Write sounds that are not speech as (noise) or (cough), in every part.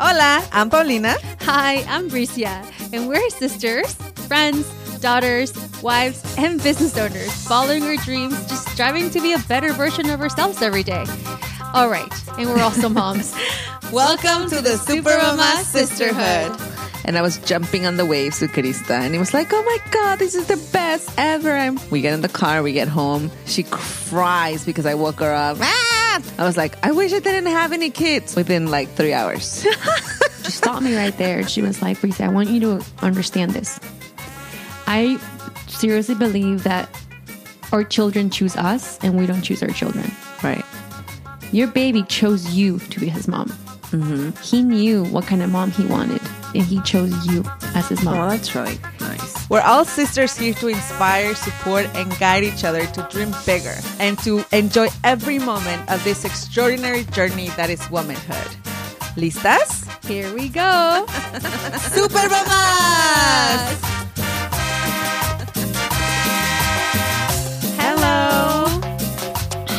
Hola, I'm Paulina. Hi, I'm Bricia, and we're sisters, friends, daughters, wives, and business owners, following our dreams, just striving to be a better version of ourselves every day. All right, and we're also (laughs) moms. Welcome to the Super Mama Sisterhood. And I was jumping on the waves with Krista, and it was like, oh my God, this is the best ever. We get in the car, we get home. She cries because I woke her up. Ah! I was like, I wish I didn't have any kids within like three hours. (laughs) (laughs) she stopped me right there. She was like, Bricia, I want you to understand this. I seriously believe that our children choose us and we don't choose our children. right. Your baby chose you to be his mom. Mm-hmm. He knew what kind of mom he wanted, and he chose you as his mom. Oh, that's really nice. We're all sisters here to inspire, support, and guide each other to dream bigger and to enjoy every moment of this extraordinary journey that is womanhood. ¿Listas? Here we go. (laughs) Super Mamas! Hello.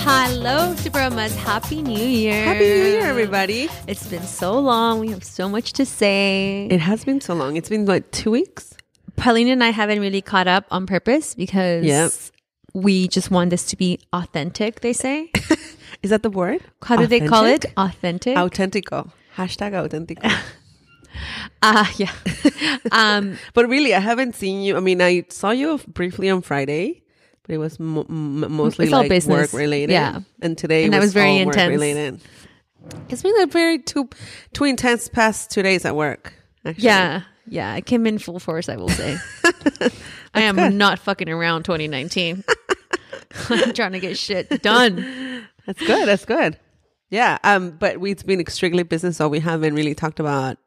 Hello, Super Mamas. Happy New Year. Happy New Year, everybody. It's been so long. We have so much to say. It has been so long. It's been like two weeks. Paulina and I haven't really caught up on purpose because Yep. we just want this to be authentic, they say. (laughs) Is that the word? How do they call it? Authentic? Authentic. Autentico. Hashtag autentico. (laughs) Ah, yeah. (laughs) um, but really, I haven't seen you. I mean, I saw you briefly on Friday, but it was mo- m- mostly It's like business. work related. Yeah. And today And was, that was very intense. related. It's been a very two two intense past two days at work. Actually. yeah. Yeah. I came in full force, I will say. (laughs) I am not fucking around 2019. (laughs) I'm trying to get shit done. That's good. That's good. Yeah. Um. But we, it's been extremely business, so we haven't really talked about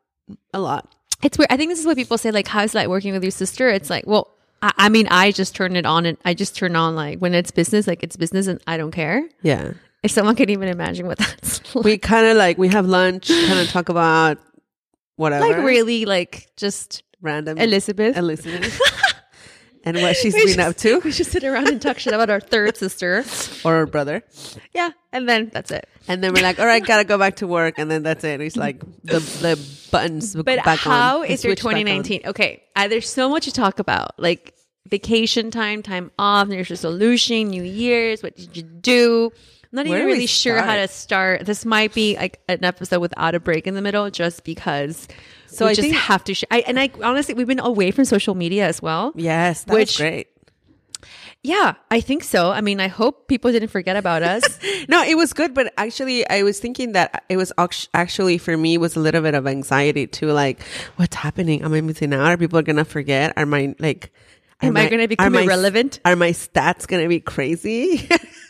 a lot. It's weird. I think this is what people say, like, how's it like working with your sister? It's like, well, I, I mean, I just turn it on and I just turn on like when it's business, like it's business and I don't care. Yeah. If someone can even imagine what (laughs) that's like. We kind of like we have lunch, kind of talk about whatever, like really like just random Elizabeth. Elizabeth, (laughs) and what she's We been up to, We just sit around and talk shit about our third sister. (laughs) or her brother, Yeah. And then that's it. and then we're like, all right, gotta go back to work, and then that's it. It's like the the buttons But back how on. is your Switch back on. 2019? Okay. Uh, there's so much to talk about. Like vacation time, time off, New Year's resolution, New Year's. What did you do? I'm not Where even really sure how to start. This might be like an episode without a break in the middle, just because. So I just think- have to. Sh- I, and I honestly, we've been away from social media as well. Yes, that Which- great. Yeah, I think so. I mean, I hope people didn't forget about us. (laughs) No, it was good, but actually, I was thinking that it was actually for me was a little bit of anxiety too. Like, what's happening? Am I missing out? Are people gonna forget? Are my like? are Am I my- gonna are become my- irrelevant? Are my stats gonna be crazy? (laughs)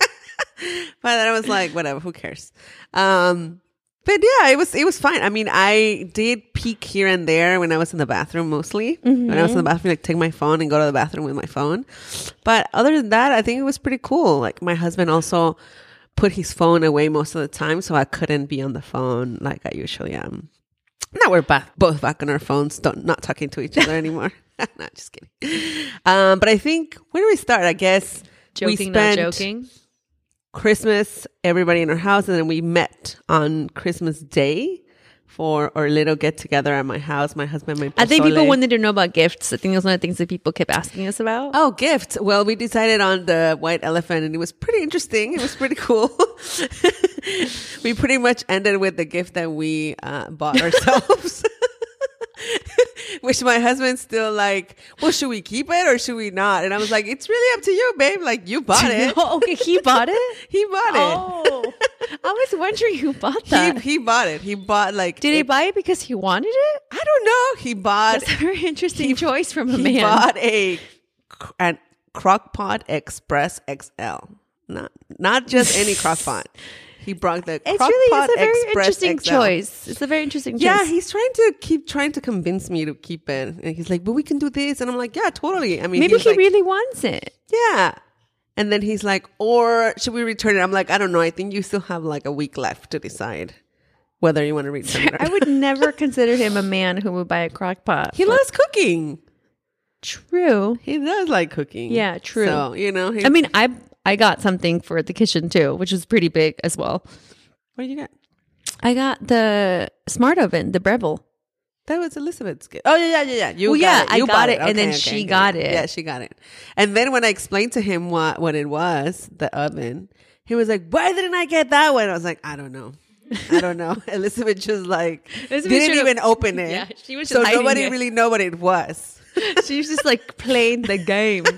but then I was like, whatever, who cares? Um, but yeah, it was it was fine. I mean, I did peek here and there when I was in the bathroom, mostly when I was in the bathroom, like take my phone and go to the bathroom with my phone. But other than that, I think it was pretty cool. Like my husband also put his phone away most of the time, so I couldn't be on the phone like I usually am. Now we're back, both back on our phones, don't not talking to each other anymore. (laughs) not just kidding. Um, but I think where do we start? I guess we Joking, not joking. Christmas, everybody in our house, and then we met on Christmas Day for our little get together at my house. My husband, my brother. I think people wanted to know about gifts. I think that's one of the things that people kept asking us about. Oh, gifts. Well, we decided on the white elephant and it was pretty interesting. It was pretty cool. (laughs) we pretty much ended with the gift that we uh, bought ourselves. (laughs) (laughs) Which my husband's still like, well, should we keep it or should we not? And I was like, it's really up to you, babe. Like, you bought it. Oh, okay, he bought it. (laughs) He bought it. Oh, I was wondering who bought He, that. he bought it. He bought like. Did he buy it because he wanted it? I don't know. He bought. That's a very interesting choice from a he man. He bought a an Crockpot Express XL. Not not just any Crockpot. (laughs) He brought the it's really it's a very Express interesting XL. choice. It's a very interesting choice. Yeah, he's trying to keep trying to convince me to keep it. And he's like, "But we can do this." And I'm like, "Yeah, totally." I mean, maybe he like, really wants it. yeah. And then he's like, "Or should we return it?" I'm like, "I don't know. I think you still have like a week left to decide whether you want to return it." (laughs) I would never (laughs) consider him a man who would buy a crock pot. He loves cooking. True. He does like cooking. Yeah, true. So you know, I mean, I I got something for the kitchen too, which was pretty big as well. what did you get? I got the smart oven, the Breville. That was Elizabeth's gift. Oh yeah, yeah, yeah, yeah. You Well, got yeah, it. I You got bought it, and then she got it. Yeah, she got it. And then when I explained to him what what it was, the oven, he was like, "Why didn't I get that one?" I was like, "I don't know." I don't know. (laughs) Elizabeth just like (laughs) Elizabeth didn't even open (laughs) it. Yeah, she was so nobody it. really know what it was. (laughs) She was just like playing the game. (laughs)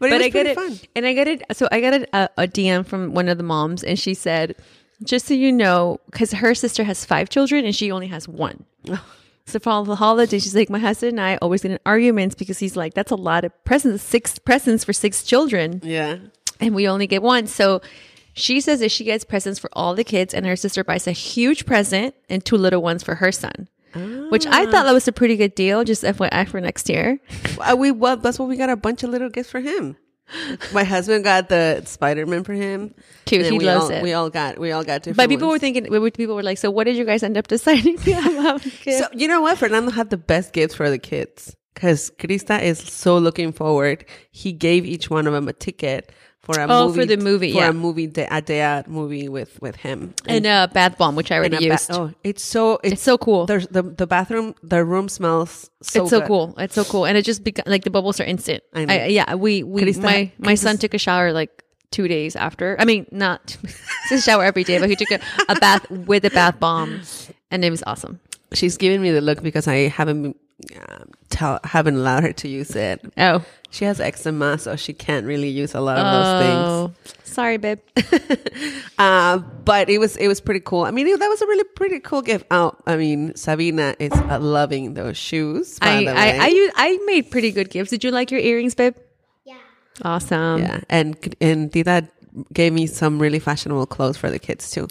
But, but was I pretty it, fun. and I got it. So I got a, a, a DM from one of the moms, and she said, "Just so you know, because her sister has five children and she only has one." (laughs) So for all the holidays, she's like, "My husband and I always get in arguments because he's like, that's a lot of presents, six presents for six children, Yeah. and we only get one." So. She says that she gets presents for all the kids, and her sister buys a huge present and two little ones for her son, which I thought that was a pretty good deal. Just FYI for next year. (laughs) Uh, we well, that's what we got a bunch of little gifts for him. My husband got the Spider Man for him. Cute, he we loves all, it. We all got we all got different. But people were ones. thinking, people were like, so what did you guys end up (laughs) deciding to have? (laughs) So you know what? Fernando had the best gifts for the kids because Krista is so looking forward. He gave each one of them a ticket for a Oh, movie for the movie, for yeah. a movie the a day out uh, movie with with him and a bath bomb, which I already and ba- used. oh, it's so it's, it's so cool. There's the the bathroom, the room smells so it's so good. cool. It's so cool, and it just beca- like the bubbles are instant. I know. yeah, we we Krista- my my son took a shower like two days after. I mean, not (laughs) a shower every day, but he took a, a bath with a bath bomb, and it was awesome. She's giving me the look because I haven't um, tell haven't allowed her to use it. Oh, She has eczema, so she can't really use a lot of those things. oh, sorry, babe. (laughs) Uh, but it was it was pretty cool. I mean, it, that was a really pretty cool gift. Oh, I mean, Sabina is uh, loving those shoes. By I the I way. I, used, I made pretty good gifts. Did you like your earrings, babe? Yeah. Awesome. yeah, and and Tita gave me some really fashionable clothes for the kids too.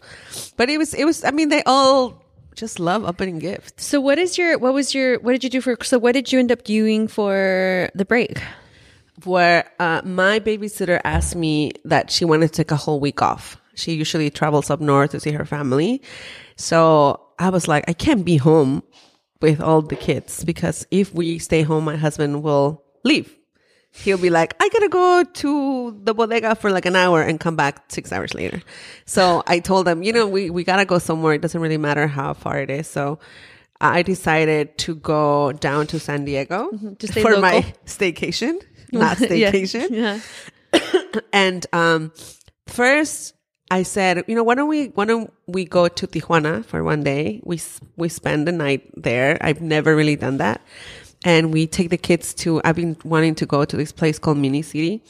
But it was it was. I mean, they all just love opening gifts. So what is your what was your what did you do for so what did you end up doing for the break? Where uh, my babysitter asked me that she wanted to take a whole week off. She usually travels up north to see her family, so I was like, I can't be home with all the kids because if we stay home, my husband will leave. He'll be like, I gotta go to the bodega for like an hour and come back six hours later. So I told him, you know, we, we gotta go somewhere. It doesn't really matter how far it is. So I decided to go down to San Diego To stay for my (laughs) staycation, (laughs) not staycation. Yeah. (coughs) And um, first, I said, you know, why don't we why don't we go to Tijuana for one day? We we spend the night there. I've never really done that, and we take the kids to. I've been wanting to go to this place called Mini City.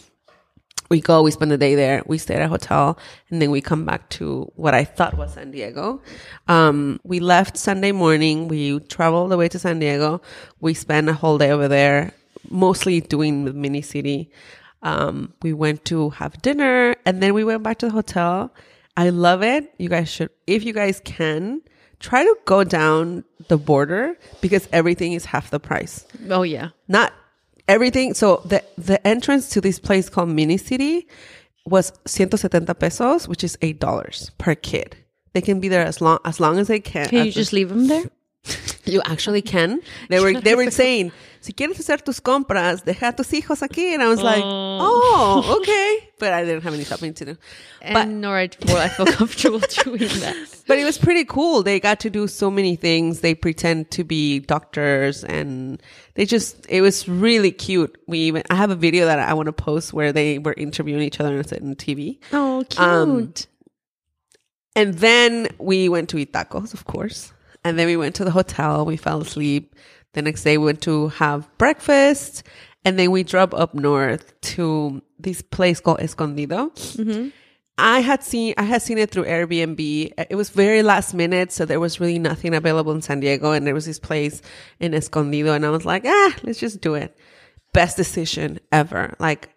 We go, we spend the day there, we stay at a hotel, and then we come back to what I thought was San Diego. Um, we left Sunday morning. We traveled all the way to San Diego. We spent a whole day over there, mostly doing the mini city. Um, we went to have dinner and then we went back to the hotel. I love it. You guys should, if you guys can, try to go down the border because everything is half the price Oh yeah. not everything. So the the entrance to this place called Mini City was 170 pesos, which is eight dollars per kid. They can be there as long as long as they can. Can you just leave them there? (laughs) you actually can. They were they were (laughs) saying, si quieres hacer tus compras, deja a tus hijos aquí, and I was like, oh, (laughs) okay. But I didn't have any shopping to do. And nor I, feel comfortable (laughs) doing that. But it was pretty cool. They got to do so many things. They pretend to be doctors and they just, it was really cute. We even, I have a video that I want to post where they were interviewing each other on TV. Oh, cute. Um, And then we went to eat tacos, of course. And then we went to the hotel. We fell asleep. The next day we went to have breakfast. And then we drove up north to this place called Escondido. I had seen I had seen it through Airbnb. It was very last minute, so there was really nothing available in San Diego, and there was this place in Escondido, and I was like, ah, let's just do it. Best decision ever. Like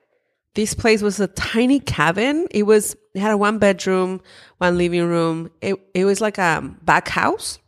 this place was a tiny cabin. It was it had a one bedroom, one living room. It it was like a back house,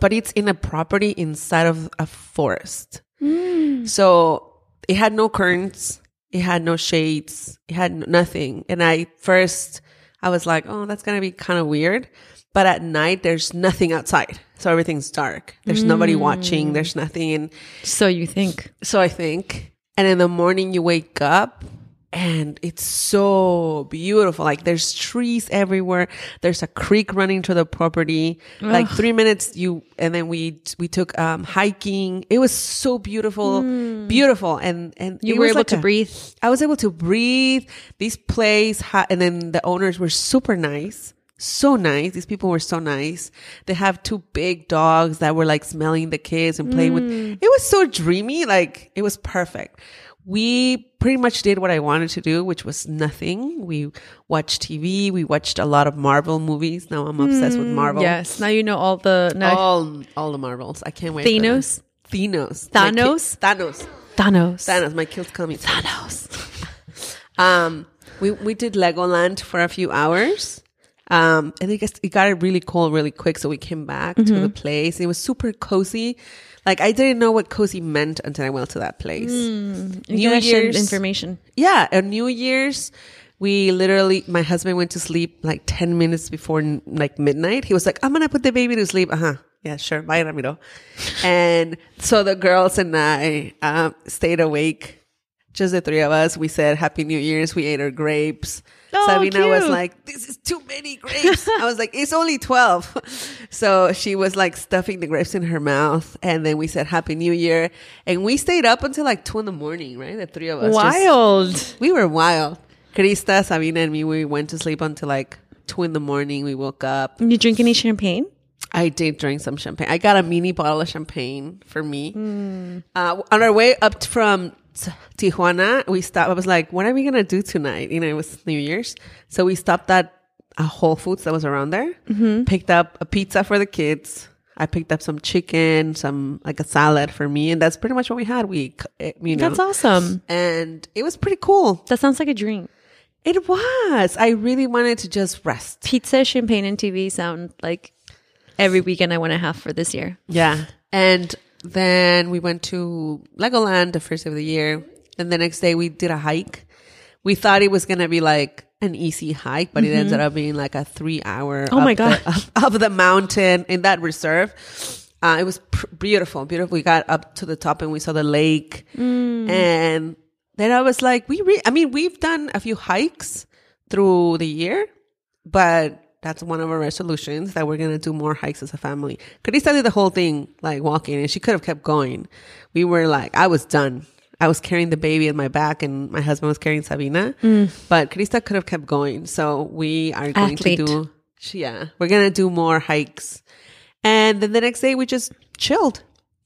but it's in a property inside of a forest. Mm. So it had no curtains. It had no shades. It had nothing. And I first, I was like, oh, that's going to be kind of weird. But at night, there's nothing outside. So everything's dark. There's nobody mm. watching. There's nothing. So you think? so I think. And in the morning, you wake up and it's so beautiful. Like there's trees everywhere. There's a creek running to the property. Like three minutes you, and then we, we took, um, hiking. It was so beautiful, beautiful. And, and You were able like to a- breathe. I was able to breathe. This place, ha- and then the owners were super nice. So nice. These people were so nice. They have two big dogs that were like smelling the kids and playing with. It was so dreamy. Like it was perfect. We pretty much did what I wanted to do, which was nothing. We watched TV. We watched a lot of Marvel movies. Now I'm obsessed with Marvel. Yes. Now you know all the now All, all the Marvels. I can't wait. Thanos? Thanos. Thanos? Thanos. Thanos. Thanos. My kids call me Thanos. (laughs) um, we we did Legoland for a few hours. Um, and it gets, it got really cold really quick, so we came back to the place. It was super cozy. Like I didn't know what cozy meant until I went to that place. You New Year's information. yeah, on New Year's, we literally, my husband went to sleep like 10 minutes before n- like midnight. He was like, I'm going to put the baby to sleep. Uh huh. Yeah, sure. Bye, Ramiro. (laughs) and so the girls and I um, stayed awake, just the three of us. We said Happy New Year's. We ate our grapes. Oh, Sabina was like, this is too many grapes. I was like, it's only 12. (laughs) So she was like stuffing the grapes in her mouth. And then we said Happy New Year. And we stayed up until like two in the morning, right? The three of us. just- Wild. we were wild. Krista, Sabina, and me, we went to sleep until like two in the morning. We woke up. You drink any champagne? I did drink some champagne. I got a mini bottle of champagne for me. Uh, on our way up from Tijuana, we stopped. I was like, what are we going to do tonight? You know, it was New Year's. So we stopped at a Whole Foods that was around there, picked up a pizza for the kids. I picked up some chicken, some like a salad for me. And that's pretty much what we had. We, eh, you know, That's awesome. and it was pretty cool. That sounds like a dream. It was. I really wanted to just rest. Pizza, champagne, and TV sound like every weekend I want to have for this year. Yeah. And then we went to Legoland the first day of the year. And the next day we did a hike. We thought it was going to be like an easy hike, but it ended up being like a three hour Oh my up the- up, (laughs) up the mountain in that reserve. Uh, it was pr- beautiful, beautiful. We got up to the top and we saw the lake. And then I was like, we, re- I mean, we've done a few hikes through the year, but that's one of our resolutions that we're going to do more hikes as a family. Carissa did the whole thing, like walking, and she could have kept going. We were like, I was done. I was carrying the baby in my back, and my husband was carrying Sabina. Mm. But Carissa could have kept going. So we are going Athlete. to do, yeah, we're going to do more hikes. And then the next day we just chilled,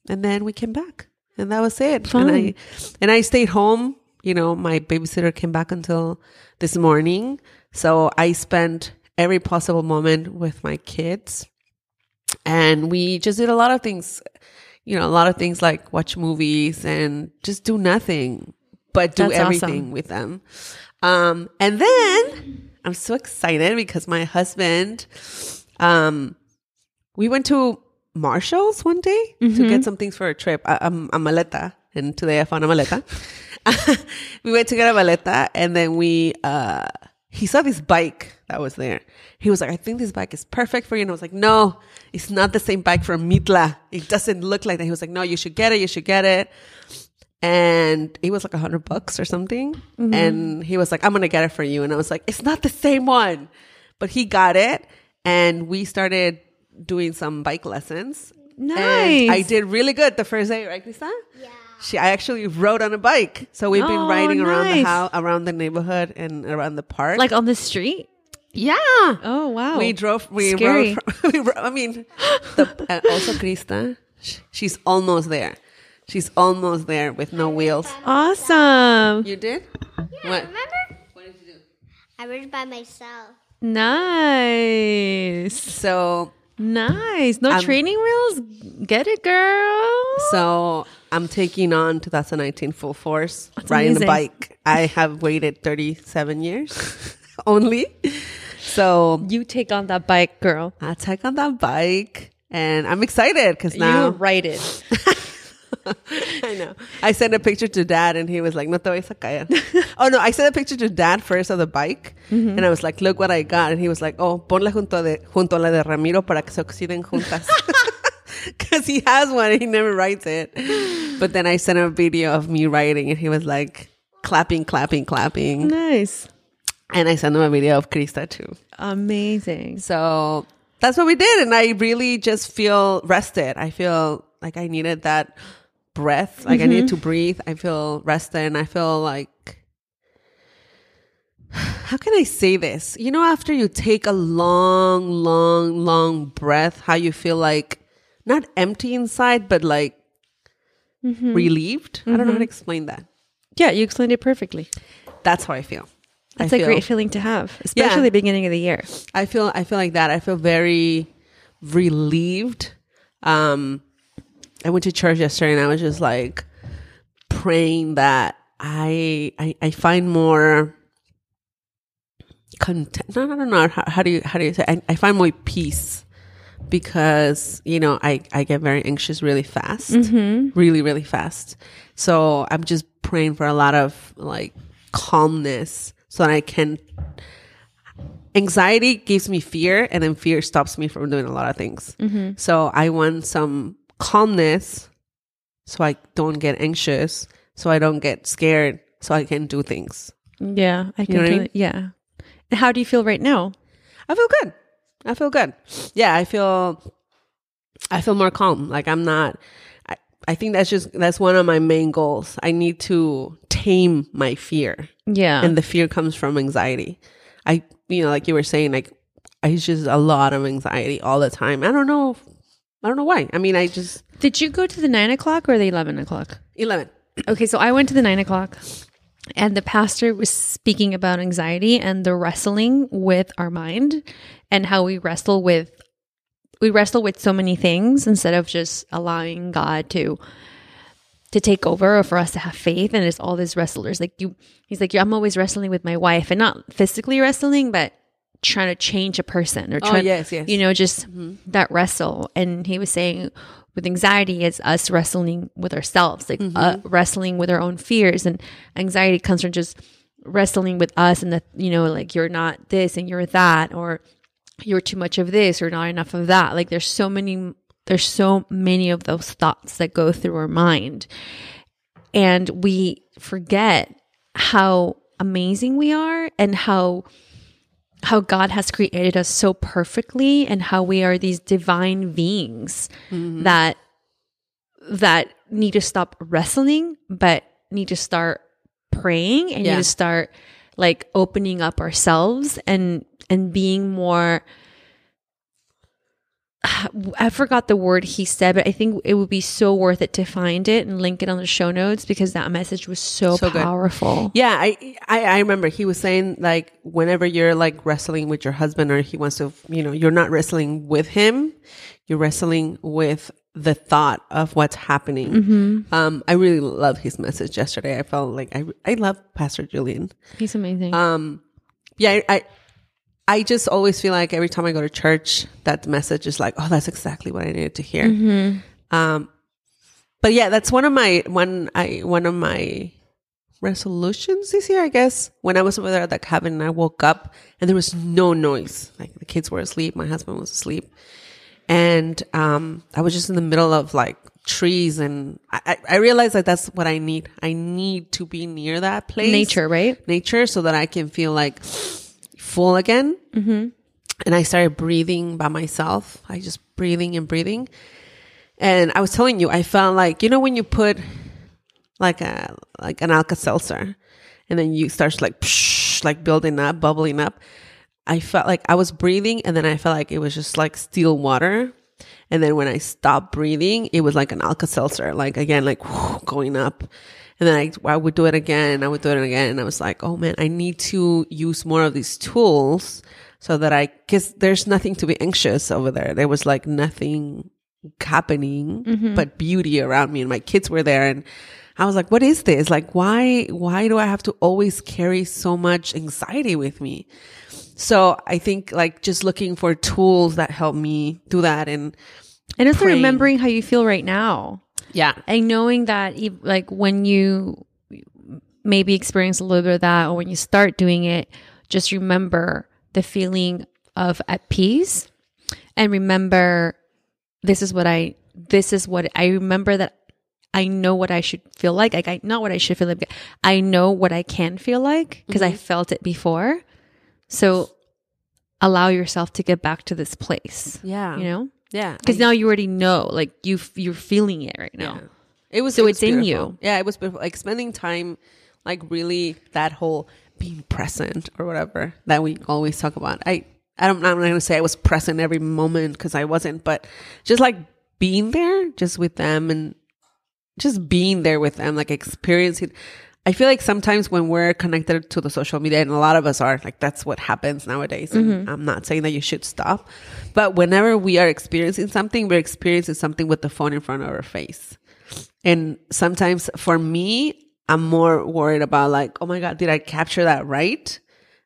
and then we came back, and that was it. And I and I stayed home. You know, my babysitter came back until this morning, so I spent every possible moment with my kids, and we just did a lot of things. You know, a lot of things like watch movies and just do nothing, but do That's everything awesome. with them. Um, and then I'm so excited because my husband, um, we went to Marshall's one day to get some things for a trip, a, a, a maleta. And today I found a maleta. (laughs) we went to get a maleta and then we, uh, he saw this bike that was there. He was like, I think this bike is perfect for you. And I was like, no, it's not the same bike from Mitla. It doesn't look like that. He was like, no, you should get it. You should get it. And it was like a hundred bucks or something. Mm-hmm. And he was like, I'm going to get it for you. And I was like, it's not the same one, but he got it. And we started doing some bike lessons. And Nice. I did really good the first day, right, Krista? Yeah. She, I actually rode on a bike. So we've been Oh, riding around the house, around the neighborhood and around the park. Like on the street? Yeah. Oh, wow. We drove. We Scary. rode. (laughs) We ro- I mean, the, uh, also Krista, she's almost there. She's almost there with no wheels. Awesome. You did? what? Remember? What did you do? I rode by myself. Nice. So, Nice. No Um, training wheels? Get it, girl. so I'm taking on 2019 full force riding the bike. I have waited 37 years (laughs) (laughs) only. So You take on that bike, girl. I take on that bike, and I'm excited because now you ride it. (laughs) I know. I sent a picture to dad and he was like, no te vayas a caer. (laughs) oh no, I sent a picture to dad first of the bike mm-hmm. and I was like, look what I got. And he was like, oh, ponla junto, de, junto a la de Ramiro para que se oxiden juntas. Cause he has one and he never writes it. But then I sent him a video of me riding and he was like, clapping, clapping, clapping. Nice. And I sent them a video of Krista too. Amazing. So that's what we did. And I really just feel rested. I feel like I needed that breath. Like I needed mm-hmm. to breathe. I feel rested and I feel like, (sighs) how can I say this? You know, after you take a long, long, long breath, how you feel like not empty inside, but like mm-hmm. relieved. I don't know how to mm-hmm. explain that. Yeah, you explained it perfectly. That's how I feel. I That's a feel- great feeling to have, especially Yeah. the beginning of the year. I feel I feel like that. I feel very relieved. Um I went to church yesterday and I was just like praying that I I, I find more content no, no, no, no. How, how do you how do you say I, I find more peace because you know I I get very anxious really fast really really fast so I'm just praying for a lot of like calmness so that I can anxiety gives me fear and then fear stops me from doing a lot of things mm-hmm. so i want some calmness so i don't get anxious so i don't get scared so i can do things Yeah, I can. know what I mean? Yeah. And how do you feel right now? i feel good i feel good yeah i feel i feel more calm like i'm not I think that's just that's one of my main goals i need to tame my fear Yeah. and the fear comes from anxiety. I, you know, like you were saying, like I just a lot of anxiety all the time. I don't know, I don't know why. I mean, I just Did you go to the nine o'clock or the eleven o'clock? eleven. Okay, so I went to the nine o'clock, and the pastor was speaking about anxiety and the wrestling with our mind, and how we wrestle with we wrestle with so many things instead of just allowing God to to take over or for us to have faith. And it's all these wrestlers like you. He's like, I'm always wrestling with my wife, and not physically wrestling, but trying to change a person or Oh, trying, yes, yes. you know, just that wrestle. And he was saying with anxiety, it's us wrestling with ourselves, like uh, wrestling with our own fears. And anxiety comes from just wrestling with us and that, you know, like you're not this and you're that, or you're too much of this or not enough of that. Like there's so many, there's so many of those thoughts that go through our mind. And we forget how amazing we are and how how God has created us so perfectly and how we are these divine beings mm-hmm. that that need to stop wrestling but need to start praying and Yeah. need to start like opening up ourselves and and being more (sighs) I forgot the word he said, but I think it would be so worth it to find it and link it on the show notes because that message was so, So good. powerful. Yeah, I, I I remember he was saying like whenever you're like wrestling with your husband or he wants to, you know, you're not wrestling with him, you're wrestling with the thought of what's happening. Um, I really love his message yesterday. I felt like I I love Pastor Julian. He's amazing. Um, yeah, I, I I just always feel like every time I go to church, that message is like, oh, that's exactly what I needed to hear. Um, but yeah, that's one of my one I one of my resolutions this year, I guess. When I was over there at the cabin, and I woke up and there was no noise. Like the kids were asleep, my husband was asleep, and um, I was just in the middle of like trees, and I, I I realized that that's what I need. I need to be near that place, Nature, right? nature so that I can feel like full again. Mm-hmm. And I started breathing by myself. I just breathing and breathing. And I was telling you, I felt like, you know, when you put like a, like an Alka Seltzer and then you start like, psh, like building up, bubbling up. I felt like I was breathing and then I felt like it was just like still water. And then when I stopped breathing, it was like an Alka Seltzer, like again, like going up. And then I, I would do it again. I would do it again. And I was like, oh man, I need to use more of these tools so that I, cause there's nothing to be anxious over there. There was like nothing happening, mm-hmm. but beauty around me. And my kids were there. And I was like, what is this? Like, why, why do I have to always carry so much anxiety with me? So I think like just looking for tools that help me do that. And And also praying. remembering how you feel right now. Yeah, and knowing that like when you maybe experience a little bit of that or when you start doing it just remember the feeling of at peace and remember this is what i this is what i remember that I know what I should feel like. Like I not what I should feel like. I know what I can feel like because I mm-hmm. felt it before. So allow yourself to get back to this place. Yeah. You know? Yeah. Because now you already know, like you you're feeling it right now. It was So it was it's in you. Yeah, it was beautiful. Like spending time, like really that whole being present or whatever that we always talk about. I I don't I'm not gonna say I was present every moment because I wasn't, but just like being there, just with them and just being there with them, like experiencing. I feel like sometimes when we're connected to the social media, and a lot of us are, like that's what happens nowadays. And mm-hmm. I'm not saying that you should stop, but whenever we are experiencing something, we're experiencing something with the phone in front of our face. And sometimes for me, I'm more worried about like, oh my God, did I capture that right?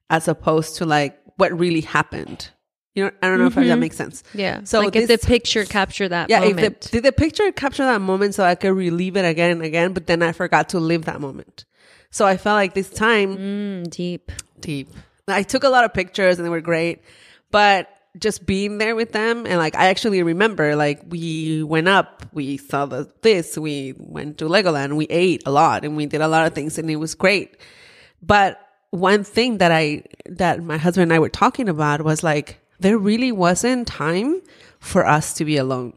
As opposed to like what really happened. You know, I don't know if that makes sense. Yeah. So like if the picture capture that Yeah, moment. if the, did the picture capture that moment so I could relive it again and again, but then I forgot to live that moment. So I felt like this time Mm, deep. deep. I took a lot of pictures and they were great, but just being there with them and like I actually remember like we went up, we saw the this, we went to Legoland, we ate a lot and we did a lot of things and it was great. But one thing that I that my husband and I were talking about was like there really wasn't time for us to be alone.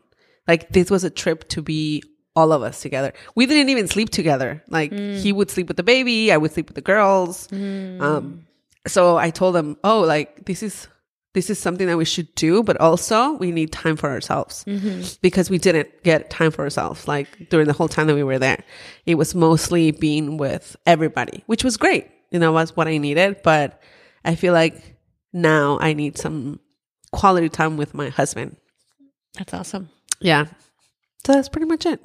Like this was a trip to be all of us together. We didn't even sleep together. Like mm. he would sleep with the baby, I would sleep with the girls. Mm. Um so I told him, "Oh, like this is this is something that we should do, but also we need time for ourselves mm-hmm. because we didn't get time for ourselves like during the whole time that we were there. It was mostly being with everybody, which was great. You know, was what I needed, but I feel like now I need some quality time with my husband. That's awesome. Yeah. So that's pretty much it.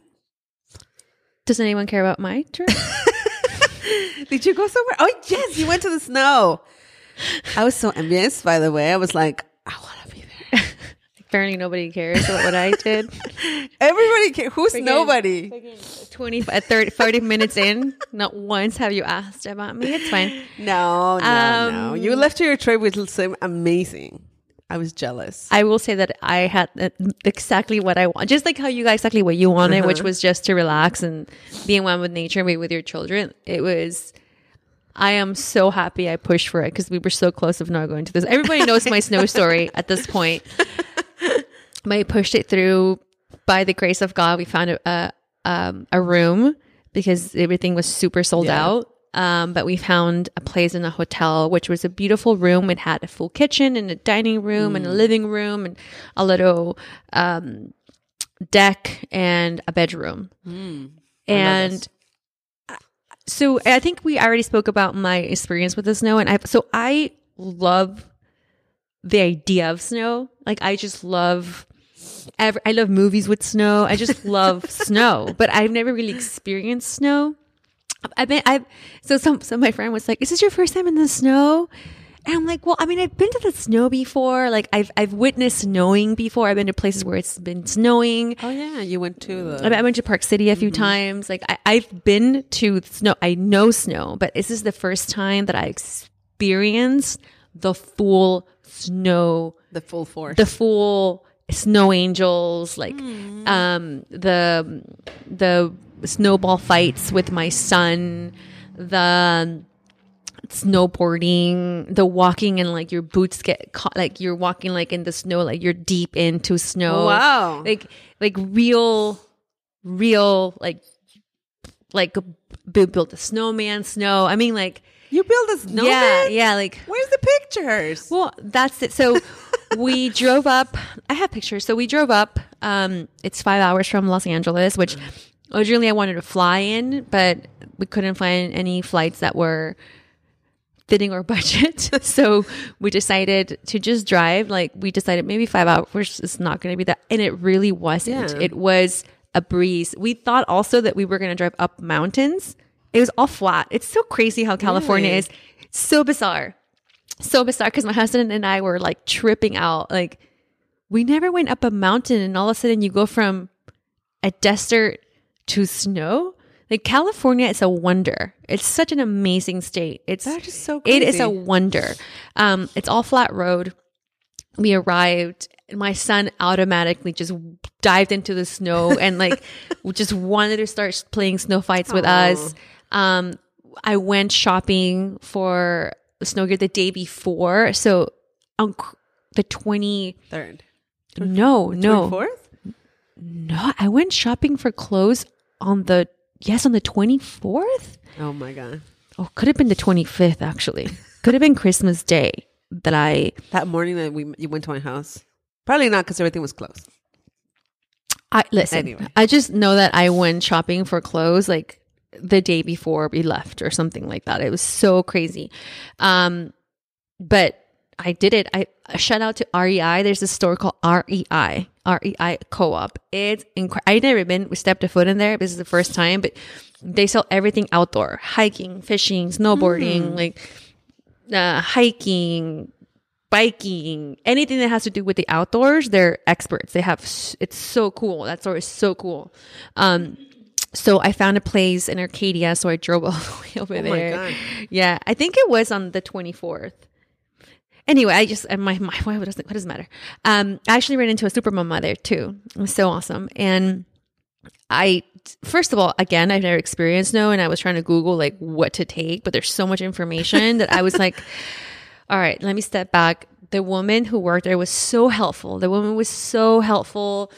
Does anyone care about my trip? (laughs) Did you go somewhere? Oh, yes, you went to the snow. I was so envious, by the way. I was like, I want to be there. (laughs) Apparently nobody cares about what I did. (laughs) Everybody, ca- who's nobody? 25, 30, 40 minutes in, not once have you asked about me. It's fine. No, no, no. Um, You left your trip with some amazing. I was jealous. I will say that I had uh, exactly what I want, just like how you got exactly what you wanted, which was just to relax and be in one with nature and be with your children. It was. I am so happy I pushed for it because we were so close of not going to this. Everybody knows my snow story (laughs) at this point. But I pushed it through. By the grace of God, we found a a, um, a room because everything was super sold Yeah. out. Um, but we found a place in a hotel, which was a beautiful room. It had a full kitchen and a dining room and a living room and a little um, deck and a bedroom. and so I think we already spoke about my experience with the snow, and I so I love the idea of snow. Like I just love. Ever, I love movies with snow. I just love (laughs) snow, but I've never really experienced snow. I've been, I've, so some, so my friend was like, is this your first time in the snow? And I'm like, well, I mean, I've been to the snow before. Like I've, I've witnessed snowing before. I've been to places where it's been snowing. oh yeah, you went to the. I went to Park City a few times. Like I, I've been to snow. I know snow, but this is the first time that I experienced the full snow, the full force. the full snow angels, like um the the snowball fights with my son, the snowboarding, the walking and like your boots get caught, like you're walking like in the snow, like you're deep into snow. Wow. Like like real, real like like b- build a snowman, snow. I mean like you build a snowman. yeah, yeah, like Where's the pictures? well, that's it. So (laughs) we drove up. I have pictures. So we drove up. Um, it's five hours from Los Angeles, which originally I wanted to fly in, but we couldn't find any flights that were fitting our (laughs) budget. (laughs) so we decided to just drive. Like we decided maybe five hours is not going to be that, and it really wasn't. Yeah. It was a breeze. We thought also that we were going to drive up mountains. It was all flat. It's so crazy how California Really? is. So bizarre so bizarre because my husband and I were like tripping out. Like, we never went up a mountain, and all of a sudden, you go from a desert to snow. Like California is a wonder. It's such an amazing state. It's That is so It is a wonder. Um, it's all flat road. we arrived. and My son automatically just dived into the snow (laughs) and like just wanted to start playing snow fights with us. Um, I went shopping for snow gear the day before. So on the 20, Third. no, no, Fourth? no, I went shopping for clothes on the, yes, on the 24th. Oh my god. Oh, could have been the 25th actually. Could have been Christmas Day that I, That morning that we you went to my house. Probably not because everything was closed. I listen. Anyway. I just know that I went shopping for clothes like the day before we left or something like that. It was so crazy. Um, but I did it. I a shout out to REI. There's a store called E REI, REI Co-op. It's incredible. I never been. We stepped a foot in there. This is the first time, but they sell everything outdoor: hiking, fishing, snowboarding, like uh, hiking, biking, anything that has to do with the outdoors, they're experts. They have, it's so cool. That store is so cool. Um, so I found a place in Arcadia, so I drove (laughs) all the way over Oh my there. God. Yeah, I think it was on the 24th. Anyway, I just, my, my, (laughs) what does, what does it matter? Um, I actually ran into a super mama there too. It was so awesome. And I, first of all, again, I've never experienced no, and I was trying to Google like what to take, but there's so much information that I was like, (laughs) all right, let me step back. The woman who worked there was so helpful. The woman was so helpful.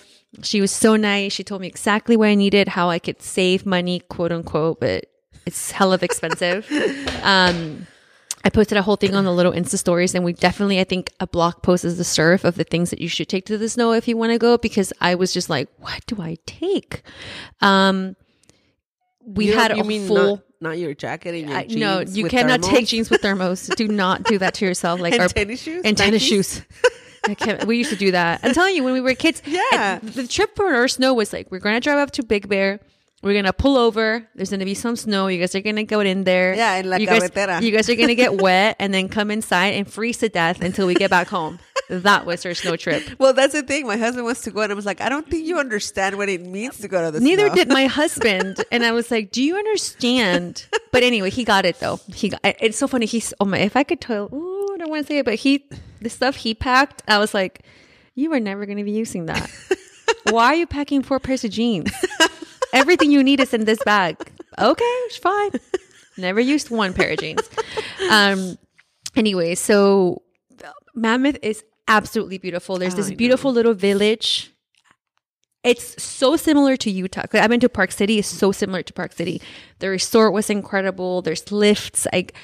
She was so nice. She told me exactly what I needed, how I could save money, quote unquote, but it's hell of (laughs) expensive. um, I posted a whole thing on the little Insta stories, and we definitely, I think, a blog post is the surf of the things that you should take to the snow if you want to go. Because I was just like, what do I take? Um, we You had you a mean full. not, not your jacket and your I, jeans no, you cannot thermals? take jeans with thermos. do (laughs) not do that to yourself. Like And our tennis shoes? and tennis shoes. I can't, we used to do that. I'm telling you, when we were kids, (laughs) Yeah. the trip for our snow was like, we're gonna drive up to Big Bear. We're gonna pull over. There's gonna be some snow. You guys are gonna go in there. Yeah, en la you guys, you guys are gonna get wet and then come inside and freeze to death until we get back home. That was our snow trip. (laughs) Well, that's the thing. My husband wants to go, and I was like, I don't think you understand what it means to go to the snow. Neither snow. did my (laughs) husband, and I was like, "Do you understand?" But anyway, he got it though. He got. It's so funny. He's oh my. If I could tell, ooh, I don't want to say it, but he the stuff he packed, I was like, "You are never going to be using that. (laughs) Why are you packing four pairs of jeans? Everything you need is in this bag. Okay, it's fine. Never used one pair of jeans. Um. Anyway, so Mammoth is absolutely beautiful. There's this beautiful little village it's so similar to Utah. I've been to Park City. It's so similar to Park City. The resort was incredible. There's lifts. Like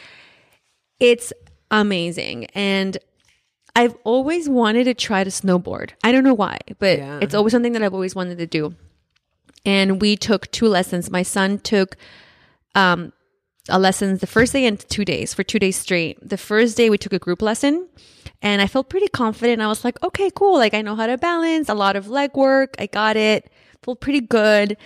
it's amazing. And I've always wanted to try to snowboard. I don't know why, but Yeah. it's always something that I've always wanted to do. And we took two lessons. My son took um a lessons the first day and two days for two days straight. The first day we took a group lesson and I felt pretty confident. I was like, okay, cool. Like I know how to balance, a lot of leg work. I got it. Felt pretty good.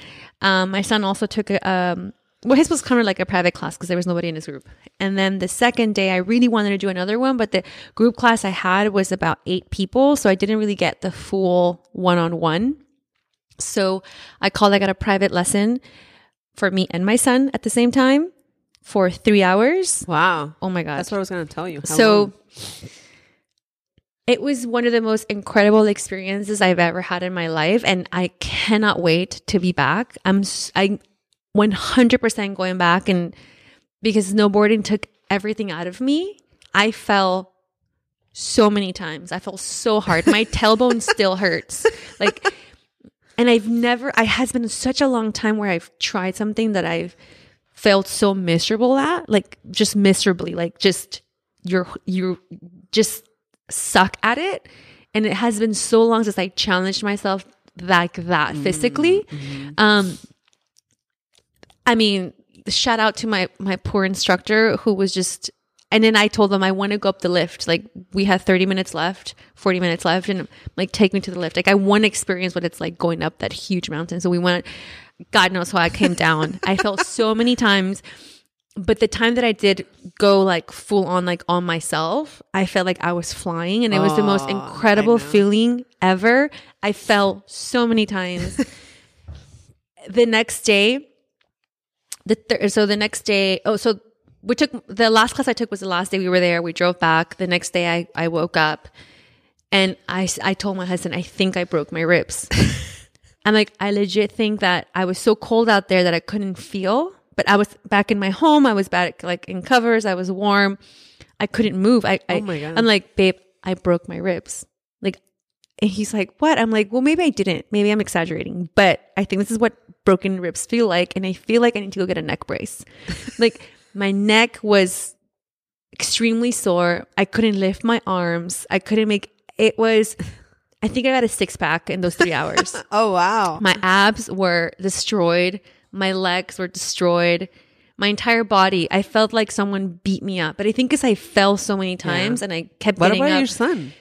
Um, my son also took a, um, well, his was kind of like a private class because there was nobody in his group. And then the second day, I really wanted to do another one, but the group class I had was about eight people. So I didn't really get the full one on one. So I called, I got a private lesson for me and my son at the same time for three hours. Wow. Oh my God. That's what I was going to tell you. How So long? it was one of the most incredible experiences I've ever had in my life, and I cannot wait to be back. I'm I 100% going back, and because snowboarding took everything out of me, I fell so many times. I fell so hard. My (laughs) tailbone still hurts. Like, and I've never. I has been such a long time where I've tried something that I've felt so miserable at, like just miserably, like just you're you just suck at it. And it has been so long since I challenged myself like that physically. Um, I mean, shout out to my my poor instructor who was just. And then I told them I want to go up the lift. Like we had 30 minutes left, 40 minutes left, and like take me to the lift. Like I want to experience what it's like going up that huge mountain. So we went. God knows how I came down. I felt so many times but the time that I did go like full on like on myself, I felt like I was flying and it was the most Oh, incredible feeling ever. I fell so many times. (laughs) the next day, the thir- so the next day, oh, so we took the last class I took was the last day we were there. We drove back. The next day I, I woke up And I, I told my husband, I think I broke my ribs. (laughs) I'm like, I legit think that I was so cold out there that I couldn't feel. But I was back in my home. I was back like in covers. I was warm. I couldn't move. I, I Oh my God. I'm like, babe, I broke my ribs. Like, and he's like, what? I'm like, well, maybe I didn't. Maybe I'm exaggerating, but I think this is what broken ribs feel like. And I feel like I need to go get a neck brace. like my neck was extremely sore. I couldn't lift my arms. I couldn't make, it was, I think I got a six pack in those three hours. (laughs) Oh wow. My abs were destroyed. My legs were destroyed. My entire body, I felt like someone beat me up. But I think because I fell so many times and I kept What getting about your son?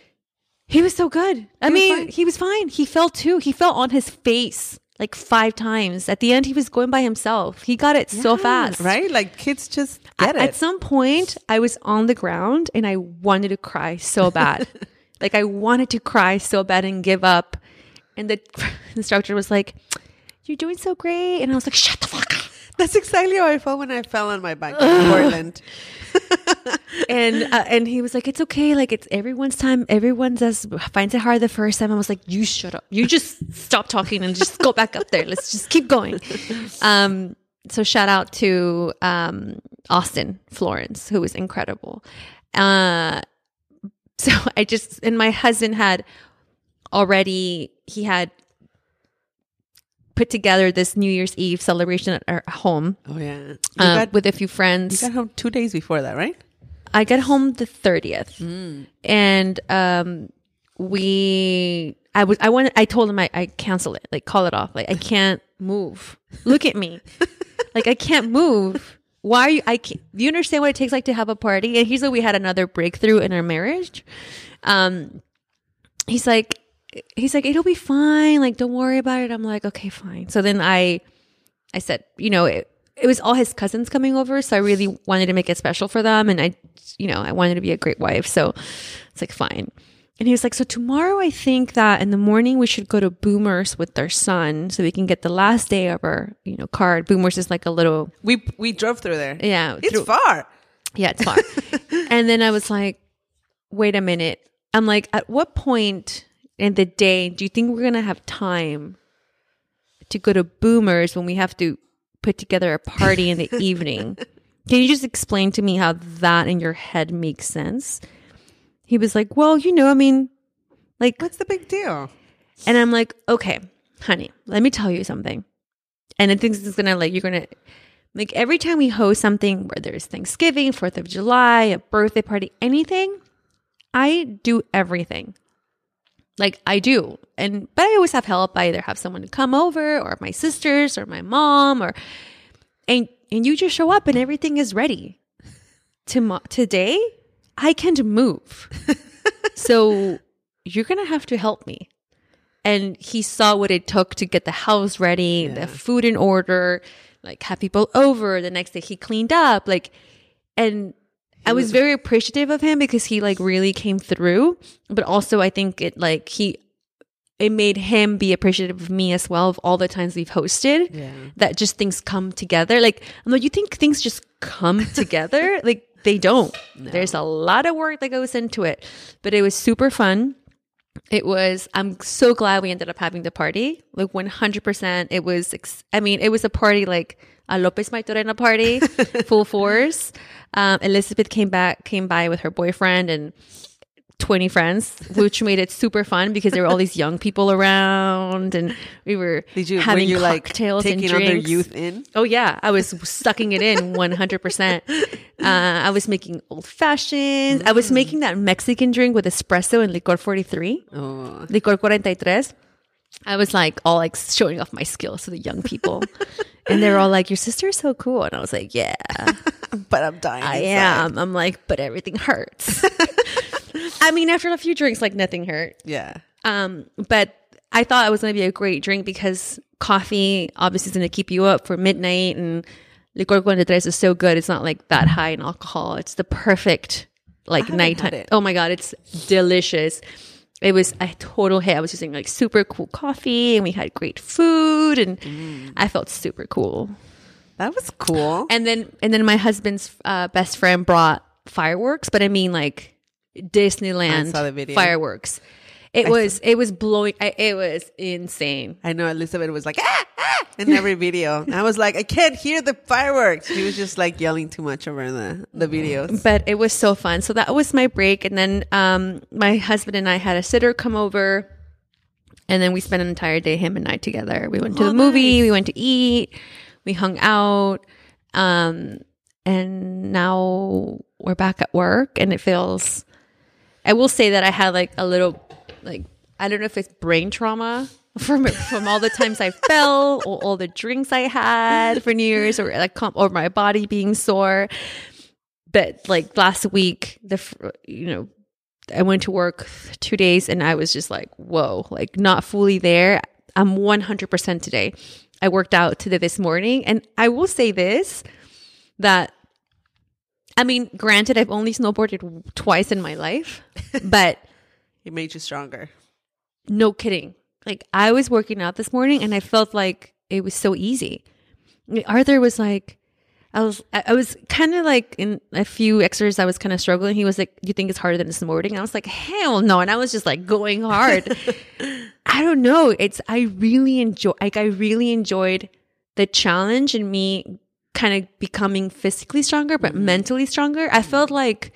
He was so good. I He mean, he was fine. He fell too. He fell on his face like five times. At the end, he was going by himself. He got it so fast. right? Like kids just get it. At some point, I was on the ground and I wanted to cry so bad. (laughs) like I wanted to cry so bad and give up. And the (laughs) instructor was like, "You're doing so great," and I was like, "Shut the fuck up." (laughs) That's exactly how I felt when I fell on my bike in (laughs) Portland. (laughs) and uh, and he was like, "It's okay. Like it's everyone's time. Everyone does finds it hard the first time." I was like, "You shut up. You just stop talking and just go back up there. Let's just keep going." Um. So shout out to um Austin Florence, who was incredible. Uh. So I just and my husband had already he had put together this New Year's Eve celebration at our home. Oh yeah. Uh, got, with a few friends. you got home two days before that, right? I got home the 30th and um we I was I wanted I told him I, I cancel it like call it off. Like I can't move. Look at me. (laughs) Like I can't move. Why are you I can't, do you understand what it takes like to have a party? And he's like we had another breakthrough in our marriage. Um he's like he's like it'll be fine like don't worry about it I'm like okay fine so then I I said, you know, it, it was all his cousins coming over, so I really wanted to make it special for them, and I, you know, I wanted to be a great wife, so it's like fine. And he was like, so tomorrow I think that in the morning we should go to Boomers with their son, so we can get the last day of our, you know, card. Boomers is like a little, We we drove through there. yeah, It's through- far. yeah, it's far. (laughs) and then I was like, wait a minute. I'm like, at what point in the day do you think we're gonna have time to go to Boomers when we have to put together a party in the (laughs) evening? Can you just explain to me how that in your head makes sense? He was like, well, you know, I mean, like, What's the big deal? and I'm like, okay, honey, let me tell you something. And I think this is gonna like you're gonna like every time we host something, whether it's Thanksgiving, Fourth of July, a birthday party, anything, I do everything. Like I do. And but I always have help. I either have someone to come over or my sisters or my mom or and and you just show up and everything is ready. Tomo- today, I can't move. (laughs) so you're gonna have to help me. And he saw what it took to get the house ready, the food in order, like have people over. The next day he cleaned up, like, and I was very appreciative of him because he like really came through. But also, I think it like he, it made him be appreciative of me as well of all the times we've hosted. Yeah. That just things come together. Like I'm like, you think things just come (laughs) together? like they don't. There's a lot of work that goes into it, but it was super fun. It was, I'm so glad we ended up having the party. Like 100%. It was, ex- I mean, it was a party like a Lopez Maitorena party, (laughs) full force. Um, Elizabeth came back, came by with her boyfriend and 20 friends, which made it super fun because there were all these young people around and we were Did you having were you like cocktails taking and all their drinks. youth in? Oh yeah, I was sucking it in 100%. (laughs) Uh, I was making old fashions. I was making that Mexican drink with espresso and licor 43, Oh, licor 43. I was like all like showing off my skills to the young people. and they were all like, your sister is so cool. And I was like, yeah, (laughs) but I'm dying. I inside. am. I'm like, but everything hurts. (laughs) I mean, after a few drinks, like nothing hurt. Yeah. Um, but I thought it was going to be a great drink because coffee obviously is going to keep you up for midnight, and licor 43 is so good. It's not like that high in alcohol. It's the perfect like nighttime. Oh my god, it's delicious. It was a total hit. I was using like super cool coffee, and we had great food, and Mm. I felt super cool. That was cool. And then and then my husband's uh, best friend brought fireworks, but I mean like Disneyland I saw the video. fireworks. It was it was blowing. I, it was insane. I know Elizabeth was like ah, ah, in every video. I was like, I can't hear the fireworks. She was just like yelling too much over the the videos. But it was so fun. So that was my break, and then um, my husband and I had a sitter come over, and then we spent an entire day him and I together. We went to Oh, the movie. nice. We went to eat. We hung out. Um, and now we're back at work, and it feels. I will say that I had like a little, like I don't know if it's brain trauma from from all the times I fell or all the drinks I had for New Year's, or like or my body being sore. But like last week, the you know I went to work two days and I was just like, whoa, like not fully there. I'm 100% today. I worked out today this morning. And I will say this that, I mean, granted, I've only snowboarded twice in my life, (laughs) but It made you stronger. no kidding. Like I was working out this morning and I felt like it was so easy. Arthur was like, I was, I was kind of like in a few exercises, I was kind of struggling. He was like, "You think it's harder than snowboarding?" And I was like, "Hell no!" And I was just like going hard. (laughs) I don't know. It's I really enjoy, like I really enjoyed the challenge and me kind of becoming physically stronger, but mm-hmm. mentally stronger. I felt like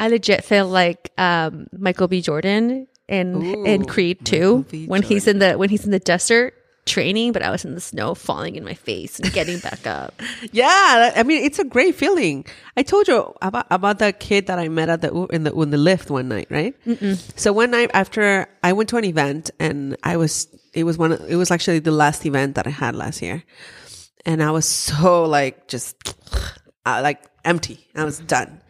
I legit feel like um, Michael B. Jordan in in Creed two when he's in the when he's in the desert training, but I was in the snow, falling in my face and getting back up. (laughs) Yeah, I mean, it's a great feeling. I told you about about that kid that I met at the in the in the lift one night, right? So one night after I went to an event, and I was it was one of, it was actually the last event that I had last year, and I was so like just (sniffs) uh, like empty. I was done.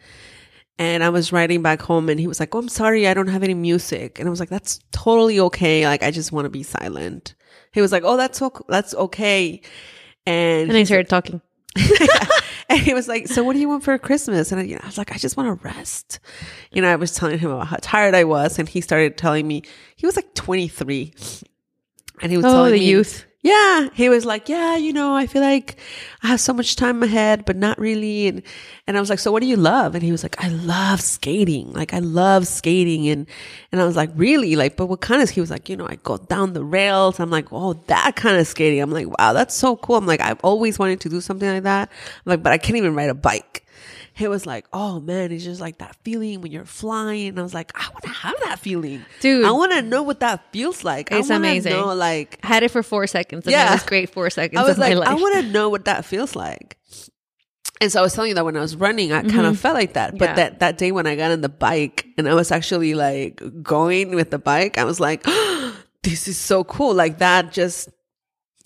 And I was riding back home and he was like, Oh, I'm sorry, I don't have any music. And I was like, That's totally okay. Like, I just want to be silent. He was like, Oh, that's okay. That's okay. And And I started talking. (laughs) and he was like, "So what do you want for Christmas?" And I, you know, I was like, "I just want to rest." You know, I was telling him about how tired I was, and he started telling me he was like 23, and he was Oh, telling the me, youth. Yeah, he was like, "Yeah, you know, I feel like I have so much time ahead, but not really." And and I was like, "So what do you love?" And he was like, "I love skating. Like I love skating." And and I was like, "Really? Like, but what kind of?" He was like, "You know, I go down the rails." I'm like, "Oh, that kind of skating." I'm like, "Wow, that's so cool." I'm like, "I've always wanted to do something like that." I'm like, "But I can't even ride a bike." He was like, "Oh man, it's just like that feeling when you're flying." And I was like, "I want to have that feeling, Dude. I want to know what that feels like. It's I amazing. Know, like, I had it for four seconds. And Yeah. It was great four seconds I was like. I want to know what that feels like. And so I was telling you that when I was running, I kind of felt like that. But Mm-hmm. Yeah. that, that day when I got on the bike and I was actually like going with the bike, I was like, (gasps) this is so cool. Like that just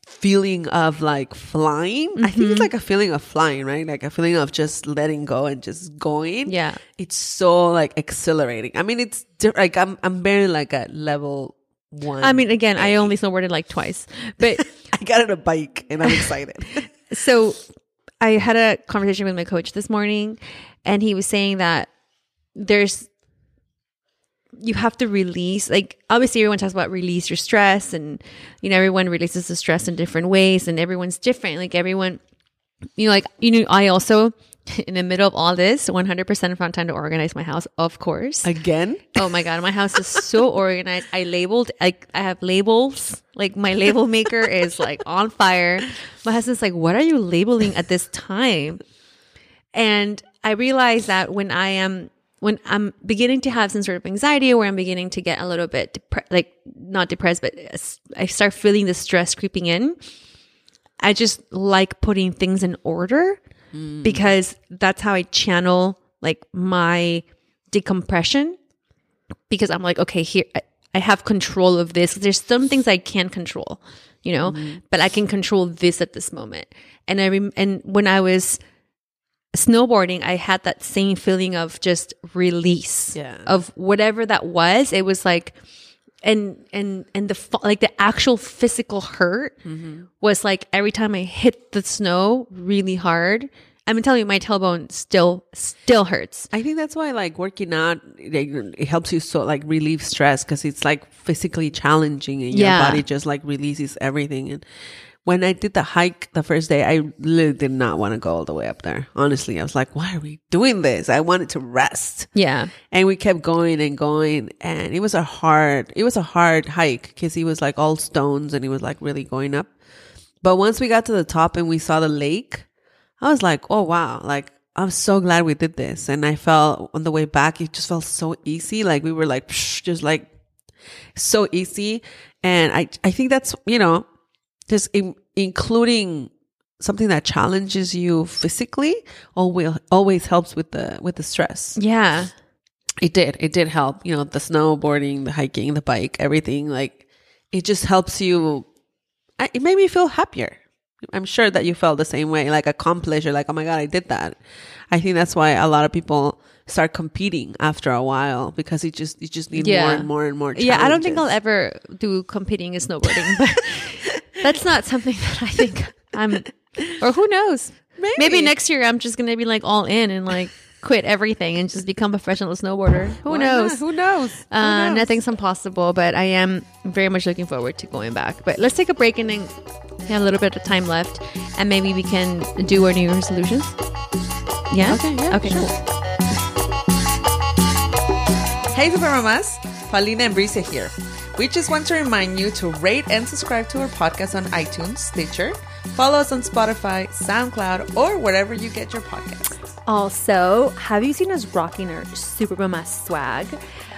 feeling of like flying. I think Mm-hmm. it's like a feeling of flying, right? Like a feeling of just letting go and just going. Yeah. It's so like exhilarating. I mean, it's di- like I'm, I'm barely like at level one. I mean, again, I only snowboarded like twice, but (laughs) I got on a bike and I'm excited. (laughs) so I had a conversation with my coach this morning, and he was saying that there's you have to release like obviously everyone talks about release your stress and you know everyone releases the stress in different ways and everyone's different like everyone you know like you know i also (laughs) in the middle of all this 100% found time to organize my house of course Again? Oh my god, my house is so (laughs) organized. I labeled like I have labels. Like my label maker is like on fire. My husband's like, "What are you labeling at this time?" And I realized that when I am when I'm beginning to have some sort of anxiety or I'm beginning to get a little bit depre- like not depressed but I start feeling the stress creeping in, I just like putting things in order mm. because that's how I channel like my decompression because I'm like, okay, here I, I have control of this. There's some things I can't control, you know, mm. but I can control this at this moment. And I rem- and when I was snowboarding, I had that same feeling of just release Yeah. of whatever that was. It was like and and and the like the actual physical hurt mm-hmm. was like every time I hit the snow really hard. I'm telling you, my tailbone still still hurts. I think that's why like working out like, it helps you so like relieve stress because it's like physically challenging and Yeah. your body just like releases everything and when I did the hike the first day, I literally did not want to go all the way up there. Honestly, I was like, why are we doing this? I wanted to rest. Yeah. And we kept going and going. And it was a hard, it was a hard hike because he was like all stones and he was like really going up. But once we got to the top and we saw the lake, I was like, oh wow, like I'm so glad we did this. And I felt on the way back, it just felt so easy. Like we were like, psh, just like so easy. And I, I think that's, you know, just in, including something that challenges you physically always, always helps with the, with the stress. Yeah. It did. It did help. You know, the snowboarding, the hiking, the bike, everything. Like, it just helps you. I, it made me feel happier. I'm sure that you felt the same way, like accomplished. You're like, oh my God, I did that. I think that's why a lot of people start competing after a while because you just, you just need Yeah. more and more and more. Yeah, I don't think I'll ever do competing in snowboarding, (laughs) but that's not something that I think I'm, or who knows? Maybe, Maybe. next year I'm just going to be like all in and like quit everything and just become a professional snowboarder. Who Why knows? not? Who knows? Who Uh, knows? nothing's impossible, but I am very much looking forward to going back. But let's take a break and then have a little bit of time left, and maybe we can do our New Year's resolutions. Yeah. Okay, yeah, Okay. sure. Cool. Hey, Super Mamas! Paulina and Brisa here. We just want to remind you to rate and subscribe to our podcast on iTunes, Stitcher, follow us on Spotify, SoundCloud, or wherever you get your podcasts. Also, have you seen us rocking our Super Mama swag?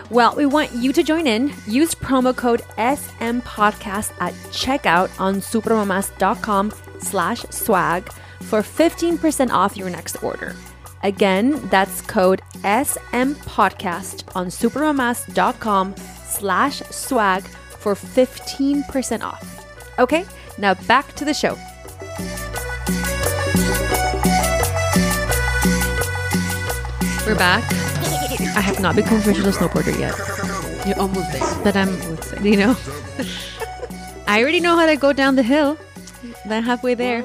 Well, we want you to join in. Use promo code SM Podcast at checkout on supermamas.com slash swag for 15% off your next order. Again, that's code SM Podcast on supermamas.com slash swag for 15% off. Okay, now back to the show. We're back. I have not become a professional snowboarder yet, You're almost there. but I'm, you know, (laughs) I already know how to go down the hill. I'm halfway there.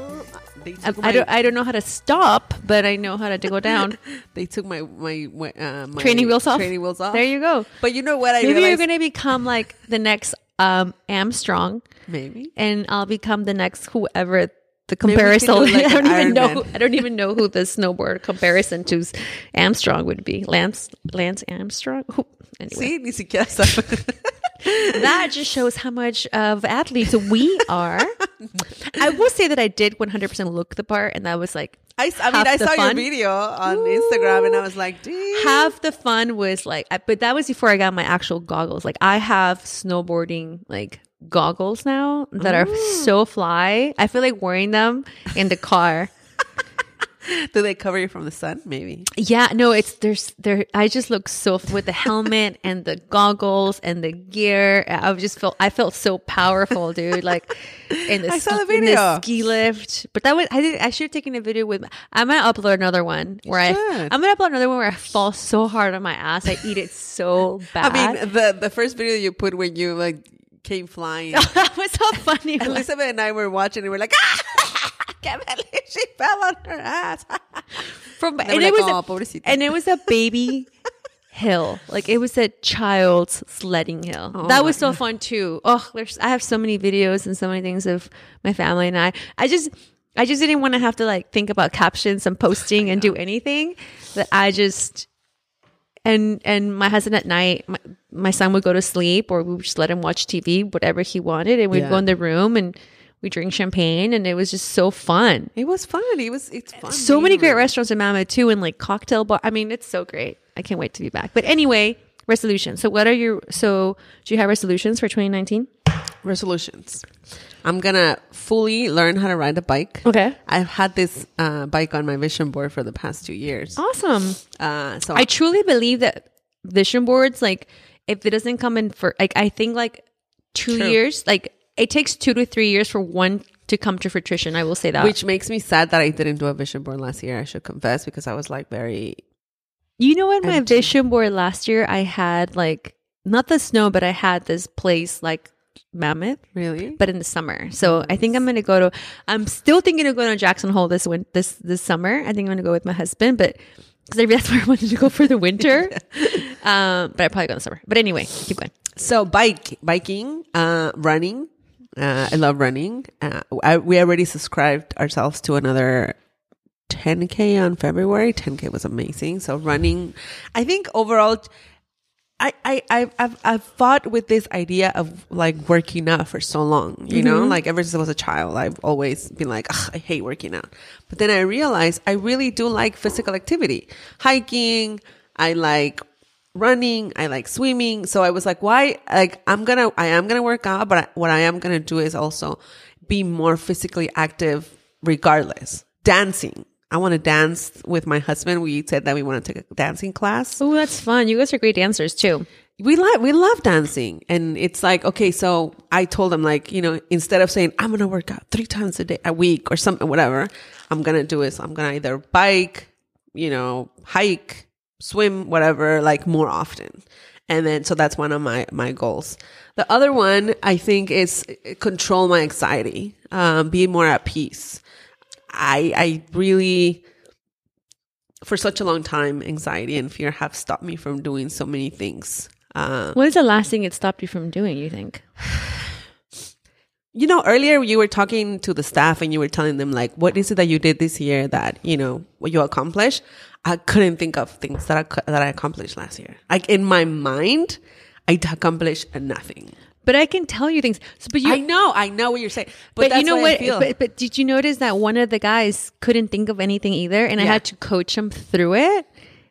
They I, my, don't, I don't know how to stop, but I know how to go down. (laughs) they took my my, uh, my Training wheels off. Training wheels off. There you go. But you know what? I Maybe realized you're gonna become like the next um Armstrong, maybe and I'll become the next whoever the Maybe we could comparison. do (laughs) like I don't even know. Ironman. Who, I don't even know who the snowboard comparison to Armstrong would be. Lance Lance Armstrong. Anyway. See, ni siquiera sabe. (laughs) (laughs) that just shows how much of athletes we are. I will say that I did 100% look the part, and that was like I, I mean, I saw fun. your video on Instagram, and I was like, "Damn." half the fun was like, I, but that was before I got my actual goggles. Like I have snowboarding like goggles now that are oh. so fly. I feel like wearing them in the car. Do they cover you from the sun? Maybe. Yeah, no, it's there's there. I just look so with the helmet and the goggles and the gear. I just felt I felt so powerful, dude. Like in the, I saw ski, the in video. ski lift. But that was I did I should have taken a video with. I'm gonna upload another one where I should. I'm gonna upload another one where I fall so hard on my ass. I eat it so bad. (laughs) I mean, the the first video you put when you like came flying, (laughs) that was so funny. (laughs) Elizabeth and I were watching, and we're like, "Ah, I she fell on her ass." From they and it was "Oh, a, and it was a baby hill. Like it was a child's sledding hill. Oh that was so fun too. Oh, there's I have so many videos and so many things of my family and I. I just I just didn't want to have to like think about captions and posting and do anything. That I just and and my husband at night, my, my son would go to sleep or we would just let him watch TV, whatever he wanted, and we'd Yeah. go in the room and we drink champagne and it was just so fun It was fun. It was. It's fun. so many great around. restaurants in Mammoth too, and like cocktail bar. I mean, it's so great. I can't wait to be back. But anyway, resolutions. So, what are your? So, do you have resolutions for 2019? resolutions. I'm gonna fully learn how to ride a bike. Okay, I've had this uh, bike on my vision board for the past two years. awesome. Uh, so I truly believe that vision boards, like, if it doesn't come in for, like, I think like two True. years, like, it takes two to three years for one to come to fruition. I will say that. which makes me sad that I didn't do a vision board last year. I should confess because I was like very You know, in my empty. vision board last year, I had like not the snow, but I had this place like Mammoth. really. but in the summer. So I think I'm gonna go to. I'm still thinking of going to Jackson Hole this win this this summer. I think I'm gonna go with my husband, but because that's where I (laughs) wanted to go for the winter. (laughs) um, but I probably go in the summer. But anyway, keep going. So bike, biking, uh, running, Uh, I love running. Uh, I, we already subscribed ourselves to another 10k on February. 10k was amazing. So running, I think overall, I I I've I've, I've fought with this idea of like working out for so long. You know, like ever since I was a child, I've always been like, "Ugh, I hate working out. But then I realized I really do like physical activity, hiking. I like running. I like swimming. So I was like, why? Like, I'm gonna, I am gonna work out, but I, what I am gonna do is also be more physically active regardless. Dancing. I want to dance with my husband. We said that we want to take a dancing class. Oh, that's fun. You guys are great dancers too. We like, we love dancing. And it's like, okay, so I told him like, you know, instead of saying, I'm going to work out three times a day, a week or something, whatever, I'm going to do is I'm going to either bike, you know, hike, swim, whatever, like more often. And then, so that's one of my, my goals. The other one I think is control my anxiety, um, be more at peace. I, I really, for such a long time, anxiety and fear have stopped me from doing so many things. Um, What is the last thing it stopped you from doing, you think? (sighs) you know, earlier you were talking to the staff and you were telling them like, what is it that you did this year that you know what you accomplished? I couldn't think of things that I that I accomplished last year. Like in my mind, I accomplished nothing. But I can tell you things. So, but you, I know, I know what you're saying, but, but, that's you know I what? feel. But, but did you notice that one of the guys couldn't think of anything either, and I had to coach him through it,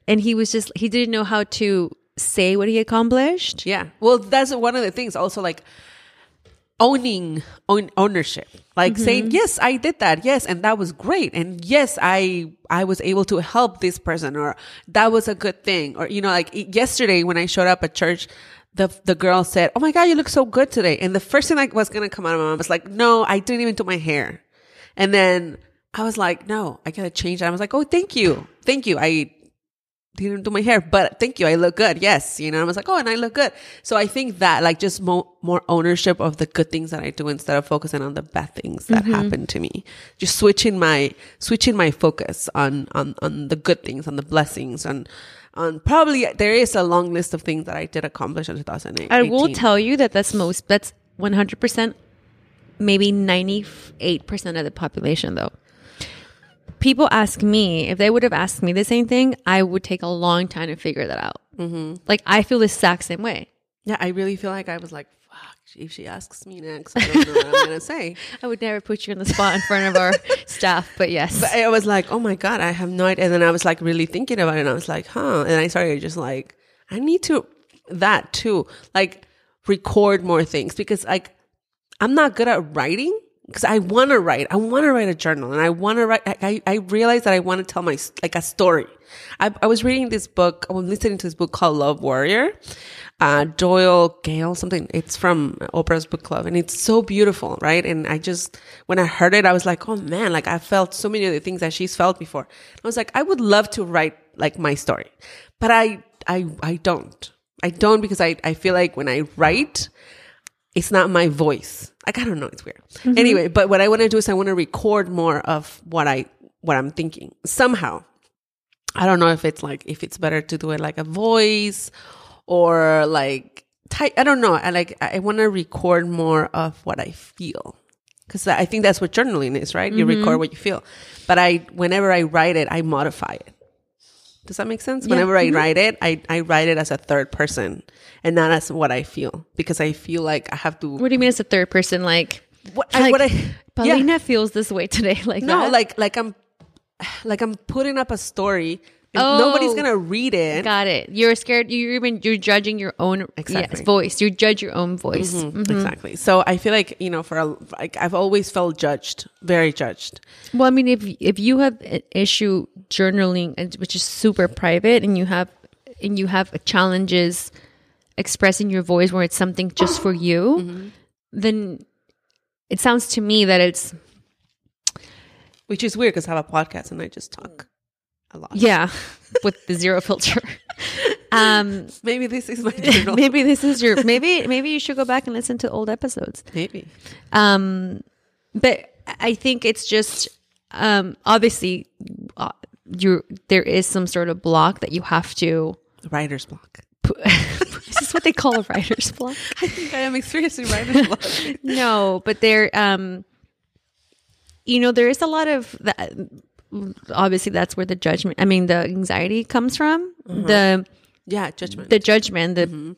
and he was just he didn't know how to say what he accomplished. Yeah. Well, that's one of the things. Also, like owning own ownership, like mm-hmm. saying, "Yes, I did that. Yes, and that was great. And yes, I I was able to help this person, or that was a good thing. Or you know, like yesterday when I showed up at church." The, the girl said, Oh my God, you look so good today. And the first thing that was going to come out of my mouth was like, No, I didn't even do my hair. And then I was like, No, I got to change that. I was like, Oh, thank you. Thank you. I didn't do my hair, but thank you. I look good. Yes. You know, I was like, oh, and I look good. So I think that like just more, more ownership of the good things that I do instead of focusing on the bad things that mm-hmm. happen to me. Just switching my, switching my focus on, on, on the good things, on the blessings, on, on probably there is a long list of things that I did accomplish in 2008. I will tell you that that's most that's one hundred percent, maybe ninety eight percent of the population though. People ask me if they would have asked me the same thing, I would take a long time to figure that out. Mm-hmm. Like I feel the exact same way. Yeah. I really feel like I was like, fuck, if she asks me next, I don't know what I'm going (laughs) to say. I would never put you on the spot in front of our (laughs) staff, but yes. But I was like, oh my God, I have no idea. And then I was like really thinking about it and I was like, huh. And I started just like, I need to that too. Like record more things because like I'm not good at writing because I want to write. I want to write a journal and I want to write. I, I, realized that I want to tell my, like a story. I, I was reading this book. I was listening to this book called Love Warrior. Uh, Doyle Gale, something. It's from Oprah's book club and it's so beautiful, right? And I just, when I heard it, I was like, oh man, like I felt so many of the things that she's felt before. I was like, I would love to write like my story, but I, I, I don't. I don't because I, I feel like when I write, it's not my voice. Like I don't know, it's weird. Mm-hmm. Anyway, but what I want to do is I want to record more of what I what I'm thinking somehow. I don't know if it's like if it's better to do it like a voice or like type. I don't know. I like I want to record more of what I feel because I think that's what journaling is, right? You mm-hmm. record what you feel. But I whenever I write it, I modify it. Does that make sense? Whenever I mm-hmm. write it, I, I write it as a third person and not as what I feel because I feel like I have to. what do you mean as a third person? Like, What, I, like what I, yeah. Paulina feels this way today. (laughs) Like No, that? like like I'm like I'm putting up a story Oh. nobody's gonna read it. Got it. You're scared. You're even you're judging your own Exactly. yes, voice. You judge your own voice. Mhm. Exactly. So I feel like you know, for a, like I've always felt judged, very judged. Well, I mean, if if you have an issue journaling, which is super private, and you have and you have challenges expressing your voice where it's something just for you, then it sounds to me that it's Which is weird because I have a podcast and I just talk a lot. yeah (laughs) with the zero filter. (laughs) Um, Maybe this is my (laughs) journal. maybe this is your maybe maybe you should go back and listen to old episodes. Maybe. Um, but I think it's just um, obviously uh, you there is some sort of block that you have to Writer's block. put. this is what they call a writer's block. I think I am experiencing writer's block. no, but there, um, you know, there is a lot of that. Obviously, that's where the judgment. I mean, the anxiety comes from. Mm-hmm. The yeah, judgment. the judgment. The mm-hmm.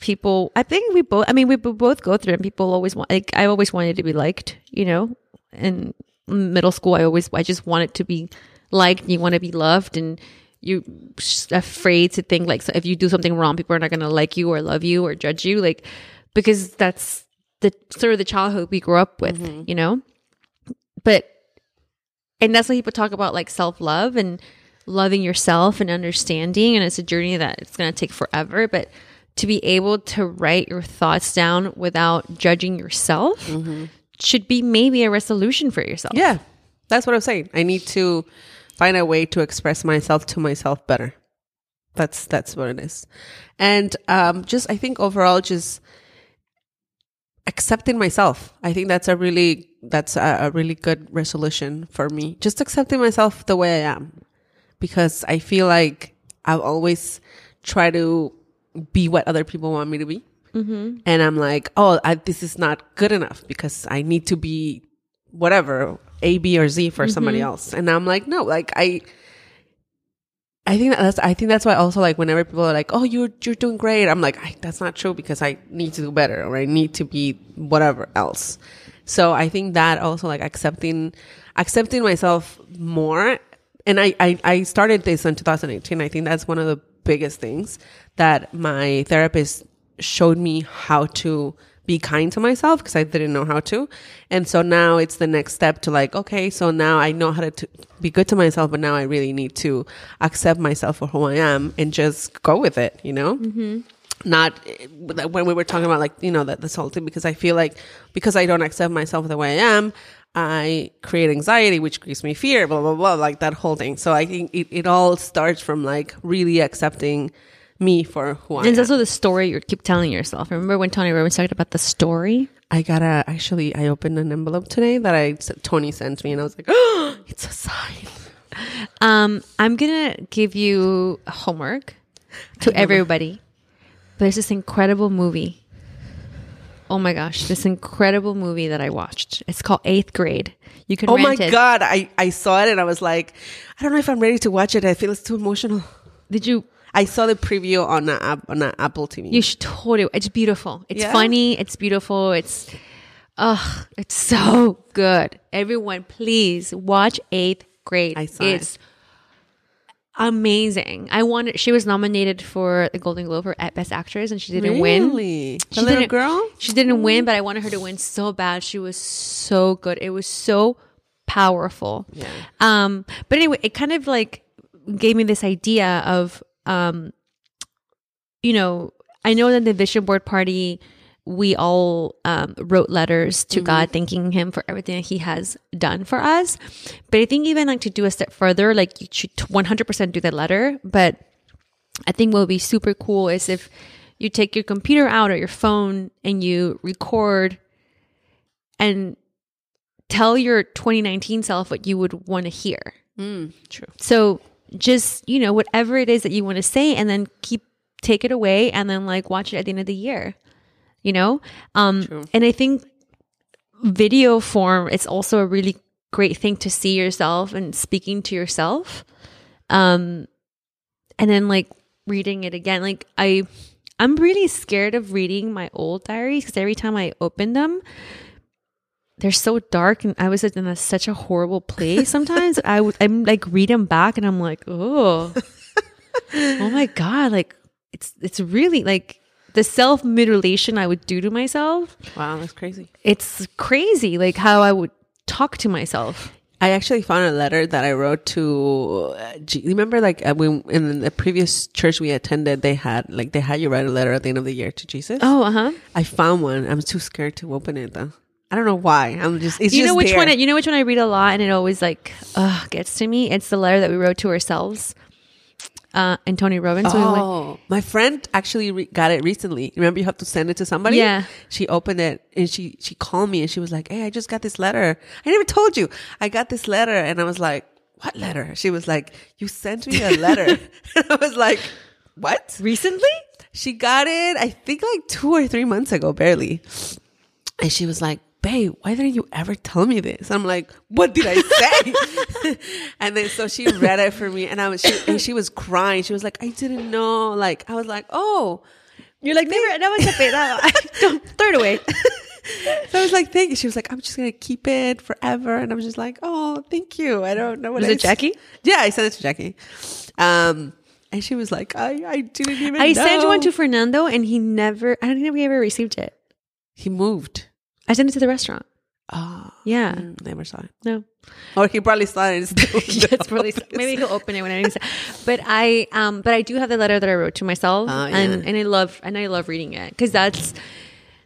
people. I think we both. I mean, we both go through. And people always want. Like, I always wanted to be liked. You know, in middle school, I always. I just wanted to be liked. You want to be loved, and you're afraid to think like so if you do something wrong, people are not going to like you or love you or judge you. Like because that's the sort of the childhood we grew up with. Mm-hmm. You know, but and that's why people talk about like self love and loving yourself and understanding and it's a journey that it's going to take forever but to be able to write your thoughts down without judging yourself should be maybe a resolution for yourself yeah, that's what I'm saying. I need to find a way to express myself to myself better. That's that's what it is, and um, just I think overall, just accepting myself. I think that's a really that's a, a really good resolution for me. Just accepting myself the way I am, because I feel like I've always tried to be what other people want me to be. Mm-hmm. And I'm like, oh, I, this is not good enough because I need to be whatever A, B, or Z for somebody mm-hmm. else. And I'm like, no, like I, I think that's, I think that's why also like whenever people are like, oh, you're, you're doing great. I'm like, I, that's not true because I need to do better or I need to be whatever else. So I think that also like accepting, accepting myself more. And I, I, I started this in 2018. I think that's one of the biggest things that my therapist showed me how to be kind to myself because I didn't know how to. And so now it's the next step to like, okay, so now I know how to t- be good to myself, but now I really need to accept myself for who I am and just go with it, you know? Mm-hmm. Not when we were talking about like, you know, that this whole thing, because I feel like because I don't accept myself the way I am, I create anxiety, which gives me fear, blah, blah, blah, like that whole thing. So I think it, it all starts from like really accepting me for who I am. and it's also the story you keep telling yourself remember when tony robbins talked about the story I got a actually I opened an envelope today that I Tony sent me and I was like, oh, (gasps) it's a sign. um i'm gonna give you homework to everybody there's this incredible movie oh my gosh this incredible movie that i watched it's called eighth grade you can Oh my it god, I I saw it and I was like, I don't know if I'm ready to watch it. I feel it's too emotional. did you I saw the preview on a on a Apple TV. You should totally. It's beautiful. It's Yeah? funny. It's beautiful. It's, ugh, it's so good. Everyone, please watch Eighth Grade. I saw it. Amazing. I wanted. She was nominated for the Golden Globe for Best Actress, and she didn't win. Really? The She little didn't- girl? She didn't win, but I wanted her to win so bad. She was so good. It was so powerful. Yeah. Um, but anyway, it kind of like gave me this idea of, um, you know, I know that the vision board party, we all um, wrote letters to God thanking Him for everything that He has done for us. But I think even like to do a step further, like you should 100% do that letter. But I think what would be super cool is if you take your computer out or your phone and you record and tell your 2019 self what you would want to hear. True. So just, you know, whatever it is that you want to say and then keep take it away and then like watch it at the end of the year. You know? Um and I think video form is also a really great thing to see yourself and speaking to yourself. Um and then like reading it again. Like I I'm really scared of reading my old diaries because every time I open them, they're so dark and I was in a, such a horrible place sometimes. I would I'm like read them back and I'm like, oh, (laughs) oh my god, like it's it's really like the self mutilation I would do to myself. Wow, that's crazy. It's crazy, like how I would talk to myself. I actually found a letter that I wrote to. Uh, G- remember, like uh, when in the previous church we attended, they had like they had you write a letter at the end of the year to Jesus. Oh, uh huh. I found one. I'm too scared to open it though. I don't know why. I'm just. It's You just know which there. one? I- You know which one I read a lot, and it always like uh, gets to me. It's the letter that we wrote to ourselves. Uh, and Tony Robbins. we Oh, my friend actually re- got it recently. Remember, you have to send it to somebody. Yeah. She opened it and she she called me and she was like, "Hey, I just got this letter. I never told you. I got this letter." And I was like, "What letter?" She was like, "You sent me a letter." and (laughs) (laughs) I was like, "What?" recently. she got it, I think like two or three months ago, barely. And she was like, babe, why didn't you ever tell me this? I'm like, what did I say? (laughs) and then so she read it for me and I was, she, and she was crying. She was like, I didn't know. Like, I was like, oh, You're like, never, that was a bit. (laughs) Don't throw it away. (laughs) so I was like, thank you. She was like, I'm just going to keep it forever. And I was just like, oh, thank you. I don't know what Was it Jackie? Yeah, I sent it to Jackie. Um, and she was like, I, I didn't even I know. sent one to Fernando and he never, I don't think we ever received it. He moved. I sent it to the restaurant. Oh, Yeah. mm, never saw it. No. (laughs) Or he probably saw it. (laughs) Yes, probably. (laughs) so. Maybe he'll open it when I need to. But I, um, but I do have the letter that I wrote to myself, Oh, yeah. and and I love and I love reading it because that's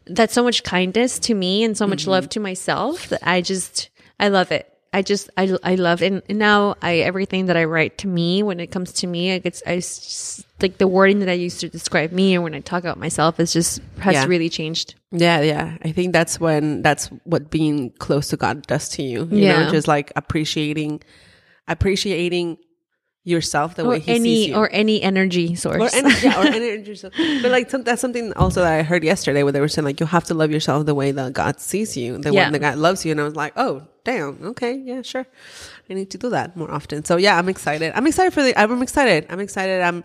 that's so much kindness to me and so much Mm-hmm. love to myself that I just I love it. I just I I love it. and now I everything that I write to me when it comes to me, I gets I s- like the wording that I used to describe me and when I talk about myself is just has Yeah. really changed. Yeah, yeah. I think that's when that's what being close to God does to you. You Yeah. know, just like appreciating appreciating yourself the Or way he sees you. or any energy source. or any, yeah, or (laughs) energy. source. But like some, that's something also that I heard yesterday where they were saying like you have to love yourself the way that God sees you, the Yeah. way that God loves you. And I was like, oh, damn, okay, yeah, sure. I need to do that more often. So yeah, I'm excited. I'm excited for the. I'm excited. I'm excited. I'm.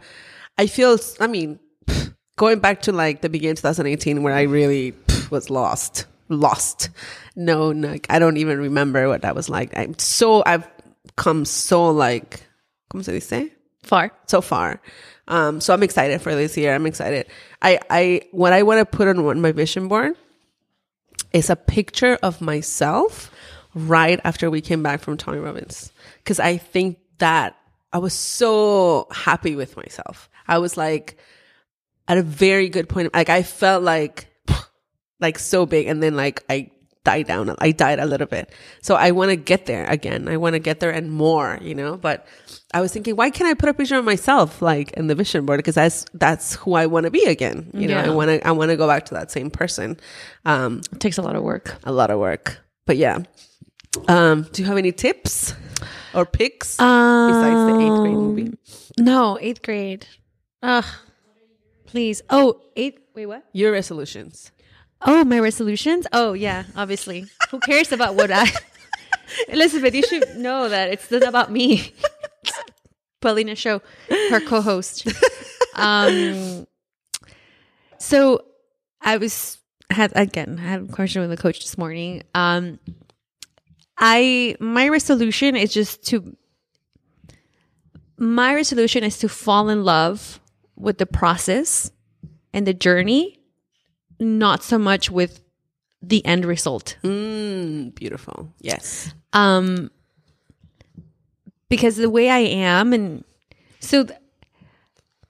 I feel. I mean, (sighs) going back to like the beginning of 2018 where I really was lost, lost. No, no, like, I don't even remember what that was like. I'm so. I've come so like. ¿Cómo se dice? Far. so far. Um, so I'm excited for this year. I'm excited. I, I, what I want to put on my vision board is a picture of myself right after we came back from Tony Robbins. Cause I think that I was so happy with myself. I was like at a very good point. Like I felt like, like so big. And then like I died down. I died a little bit. So I want to get there again. I want to get there and more, you know, but I was thinking, why can't I put a picture of myself like in the vision board? Because that's, that's who I want to be again. You know, Yeah. I want to, I want to go back to that same person. Um, It takes a lot of work. a lot of work, but yeah. Um, do you have any tips or picks besides the eighth grade movie? No, eighth grade. Ugh. Please. Oh, eighth. Wait, what? Your resolutions. Oh, my resolutions? Oh, yeah, obviously. Who cares about what I. (laughs) Elizabeth, you should know that it's not about me. (laughs) Paulina Show, her co host. Um, so I was, had again, I had a question with the coach this morning. Um, I, my resolution is just to, my resolution is to fall in love with the process and the journey not so much with the end result. Mm, beautiful. Yes. Um because the way I am and so th-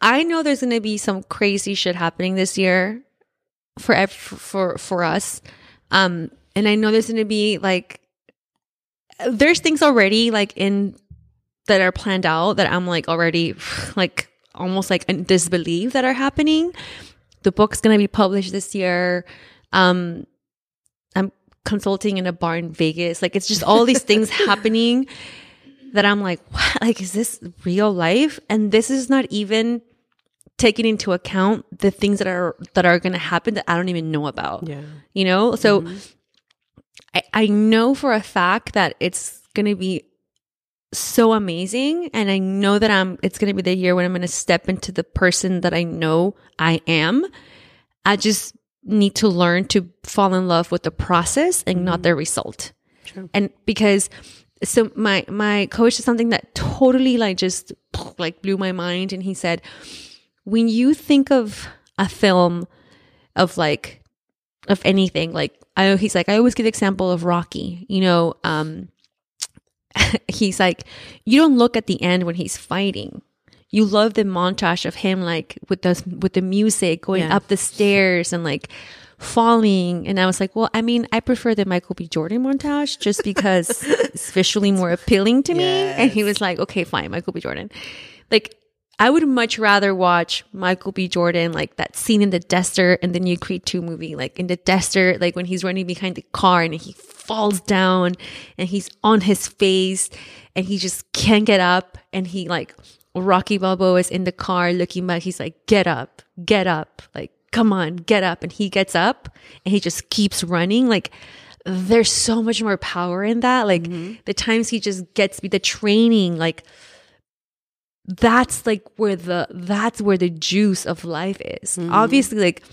I know there's going to be some crazy shit happening this year for ev- for for us. Um and I know there's going to be like there's things already like in that are planned out that I'm like already (sighs) like almost like in disbelief that are happening. The book's going to be published this year. Um I'm consulting in a bar in Vegas. Like it's just all these things (laughs) happening that I'm like, what? Like, is this real life? And this is not even taking into account the things that are that are going to happen that I don't even know about. Yeah. You know, so I, I know for a fact that it's going to be so amazing, and I know that I'm. It's going to be the year when I'm going to step into the person that I know I am. I just need to learn to fall in love with the process and not the result. True. And because so my my coach is something that totally like just like blew my mind and he said when you think of a film of like of anything like I know he's like I always give the example of Rocky you know um (laughs) he's like you don't look at the end when he's fighting. You love the montage of him like with the with the music going Yeah. up the stairs and like falling. And i was like well i mean i prefer the michael b. Jordan montage just because (laughs) it's visually more appealing to me. And he was like okay fine michael b. Jordan. Like i would much rather watch michael b. Jordan like that scene in the desert in the new creed 2 movie like in the desert like when he's running behind the car and he falls down and he's on his face and he just can't get up and he like Rocky Balboa is in the car looking back. He's like, get up. get up. Like, come on, get up. And he gets up and he just keeps running. Like, there's so much more power in that. Like, mm-hmm. the times he just gets me, the training, like, that's like where the that's where the juice of life is. Mm-hmm. Obviously, like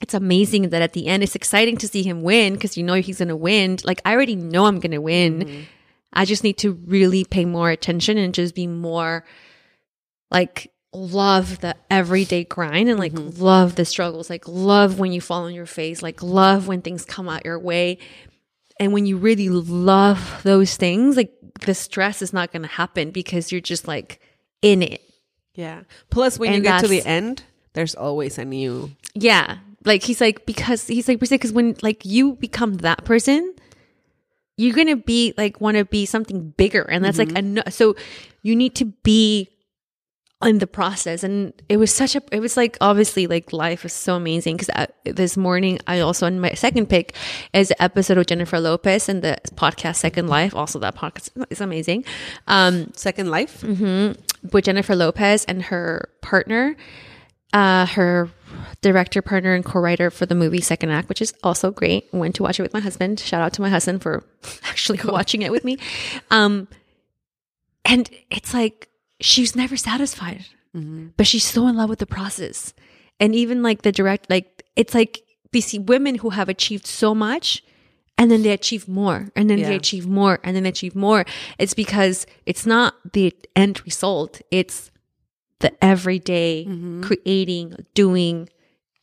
it's amazing that at the end it's exciting to see him win because you know he's gonna win. Like I already know I'm gonna win. Mm-hmm. I just need to really pay more attention and just be more like love the everyday grind and like mm-hmm. love the struggles. Like love when you fall on your face. Like love when things come out your way. And when you really love those things, like the stress is not gonna happen because you're just like in it. Yeah. Plus, when you get to the end, there's always a new. Yeah. Like he's like, because he's like, because when like you become that person, you're going to be like, want to be something bigger. And that's like, ano- so you need to be in the process. And it was such a, it was like, obviously, like life is so amazing. Cause this morning, I also, in my second pick is the episode of Jennifer Lopez and the podcast Second Life. Also, that podcast is amazing. Um, Second Life. with Jennifer Lopez and her partner, uh, her director, partner, and co-writer for the movie Second Act, which is also great. Went to watch it with my husband. Shout out to my husband for (laughs) actually watching it with me. Um, and it's like she's never satisfied, but she's so in love with the process. And even like the direct, like it's like these women who have achieved so much and then they achieve more and then they achieve more and then they achieve more it's because it's not the end result it's the everyday creating doing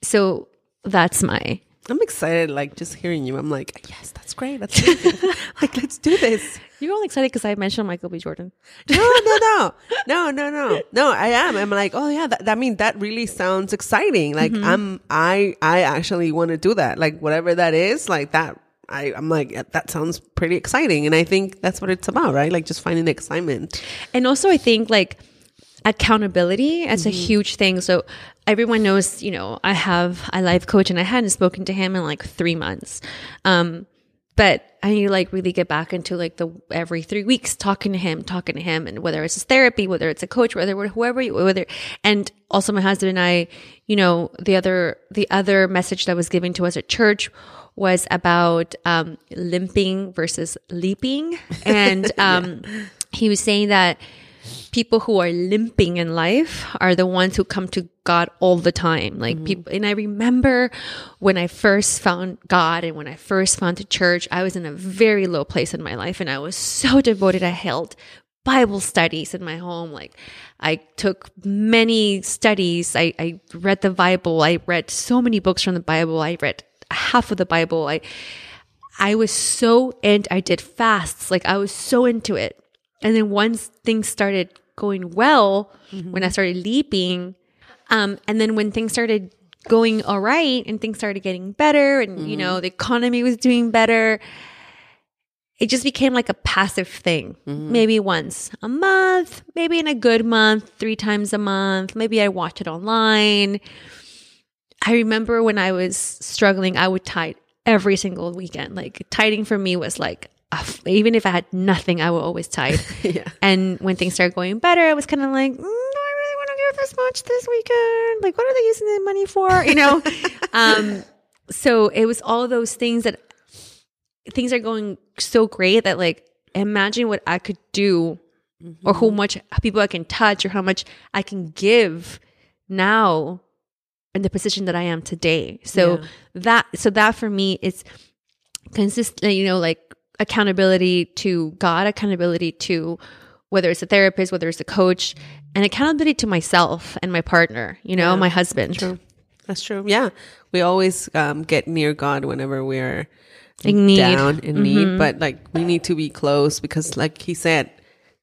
so that's my I'm excited, like just hearing you. I'm like, yes, that's great. That's (laughs) (laughs) like, let's do this. you're all excited because i mentioned michael b jordan No, no, no, (laughs) no, no, no, no. I am. I'm like, oh yeah. That, I mean, that really sounds exciting. Like, mm-hmm. I'm. I. I actually want to do that. Like, whatever that is, like that. I. I'm like, that sounds pretty exciting, and I think that's what it's about, right? Like, just finding the excitement. And also, I think like accountability is a huge thing. So everyone knows, you know, I have a life coach and I hadn't spoken to him in like three months. Um, but I need to like really get back into like the every three weeks talking to him, talking to him, and whether it's his therapy, whether it's a coach, whether whoever, you, whether, and also my husband and I, you know, the other the other message that was given to us at church was about um, limping versus leaping, and (laughs) um, he was saying that people who are limping in life are the ones who come to God all the time. Like mm-hmm. people, and I remember when I first found God and when I first found the church, I was in a very low place in my life and I was so devoted. I held Bible studies in my home. Like I took many studies. I, I read the Bible. I read so many books from the Bible. I read half of the Bible. I, I was so, and I did fasts. Like I was so into it. And then once things started going well, mm-hmm. when I started leaping, um, and then when things started going all right and things started getting better and, you know, mm-hmm. the economy was doing better, it just became like a passive thing. Mm-hmm. Maybe once a month, maybe in a good month, three times a month. Maybe I watch it online. I remember when I was struggling, I would tide every single weekend. Like tiding for me was like, even if I had nothing, I would always tide. (laughs) Yeah. And when things started going better, I was kind of like, mm, do I really want to give this much this weekend? Like, what are they using the money for? You know? (laughs) um, so it was all those things that things are going so great that like imagine what I could do or how much people I can touch or how much I can give now in the position that I am today. So Yeah. that so that for me is consistent you know like accountability to God, accountability to whether it's a therapist, whether it's a coach, and accountability to myself and my partner, you know, my husband. True. That's true. Yeah. We always um, get near God whenever we're In need. down in need, but like we need to be close because, like he said,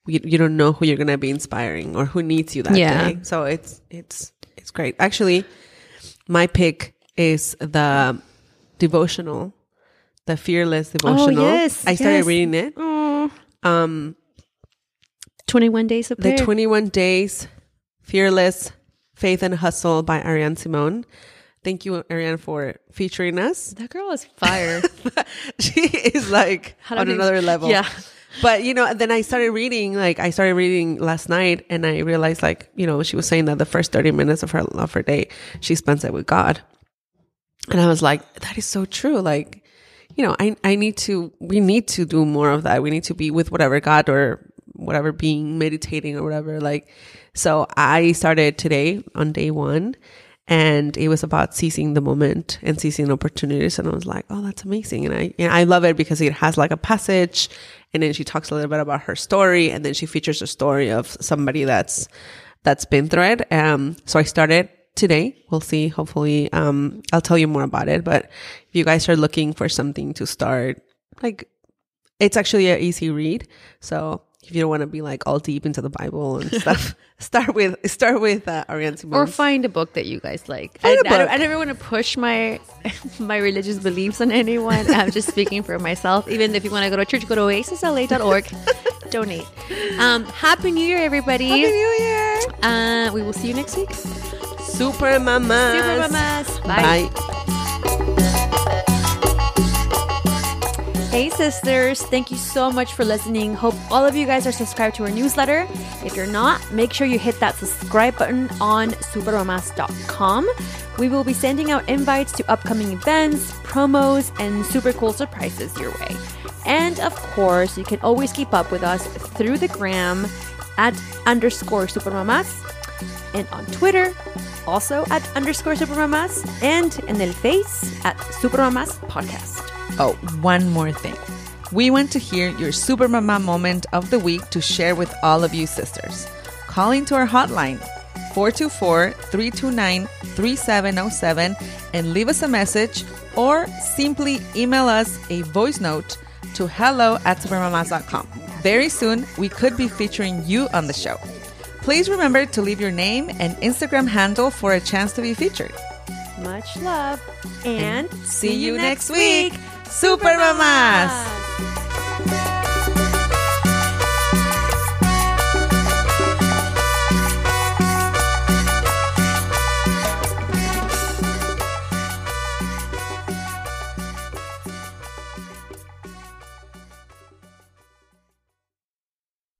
you, you don't know who you're gonna be inspiring or who needs you that Yeah. day. So it's it's it's great. Actually, my pick is the devotional, the fearless devotional. Oh, yes, I started yes. reading it. Oh, Um, 21 days of the 21 days fearless faith and hustle by Ariane Simone. Thank you, Ariane, for featuring us. that girl is fire. (laughs) she is like on another level. Yeah. but you know, then I started reading. Like I started reading last night, and I realized, like you know, she was saying that the first thirty minutes of her of her day, she spends it with God, and I was like, that is so true. Like, you know, I I need to. We need to do more of that. We need to be with whatever God or whatever being meditating or whatever. Like, so I started today on day one. And it was about seizing the moment and seizing opportunities. And I was like, oh, that's amazing. And I, and I love it because it has like a passage and then she talks a little bit about her story and then she features a story of somebody that's that's been through it um so i started today we'll see hopefully um i'll tell you more about it but if you guys are looking for something to start like it's actually an easy read so if you don't want to be like all deep into the bible and (laughs) stuff start with start with uh, Ariane Simone. or find a book that you guys like. Find I, a I don't- I never want to push my (laughs) my religious beliefs on anyone. I'm just speaking for myself. Even if you want to go to church, go to oasisla.org. (laughs) Donate. Um, Happy New Year, everybody. Happy New Year Uh, we will see you next week. Super mamas Super mamas. Bye. bye. Hey, sisters. Thank you so much for listening. Hope all of you guys are subscribed to our newsletter. If you're not, make sure you hit that subscribe button on supermamas.com. We will be sending out invites to upcoming events, promos, and super cool surprises your way. And of course, you can always keep up with us through the gram at underscore supermamas and on Twitter, also at underscore supermamas, and in the face at supermamas podcast. Oh, one more thing. We want to hear your Supermama moment of the week to share with all of you sisters. Call into our hotline 424-329-3707 and leave us a message or simply email us a voice note to hello at supermamas.com. Very soon, we could be featuring you on the show. Please remember to leave your name and Instagram handle for a chance to be featured. Much love and See you next week, Super Mamas! Mamas.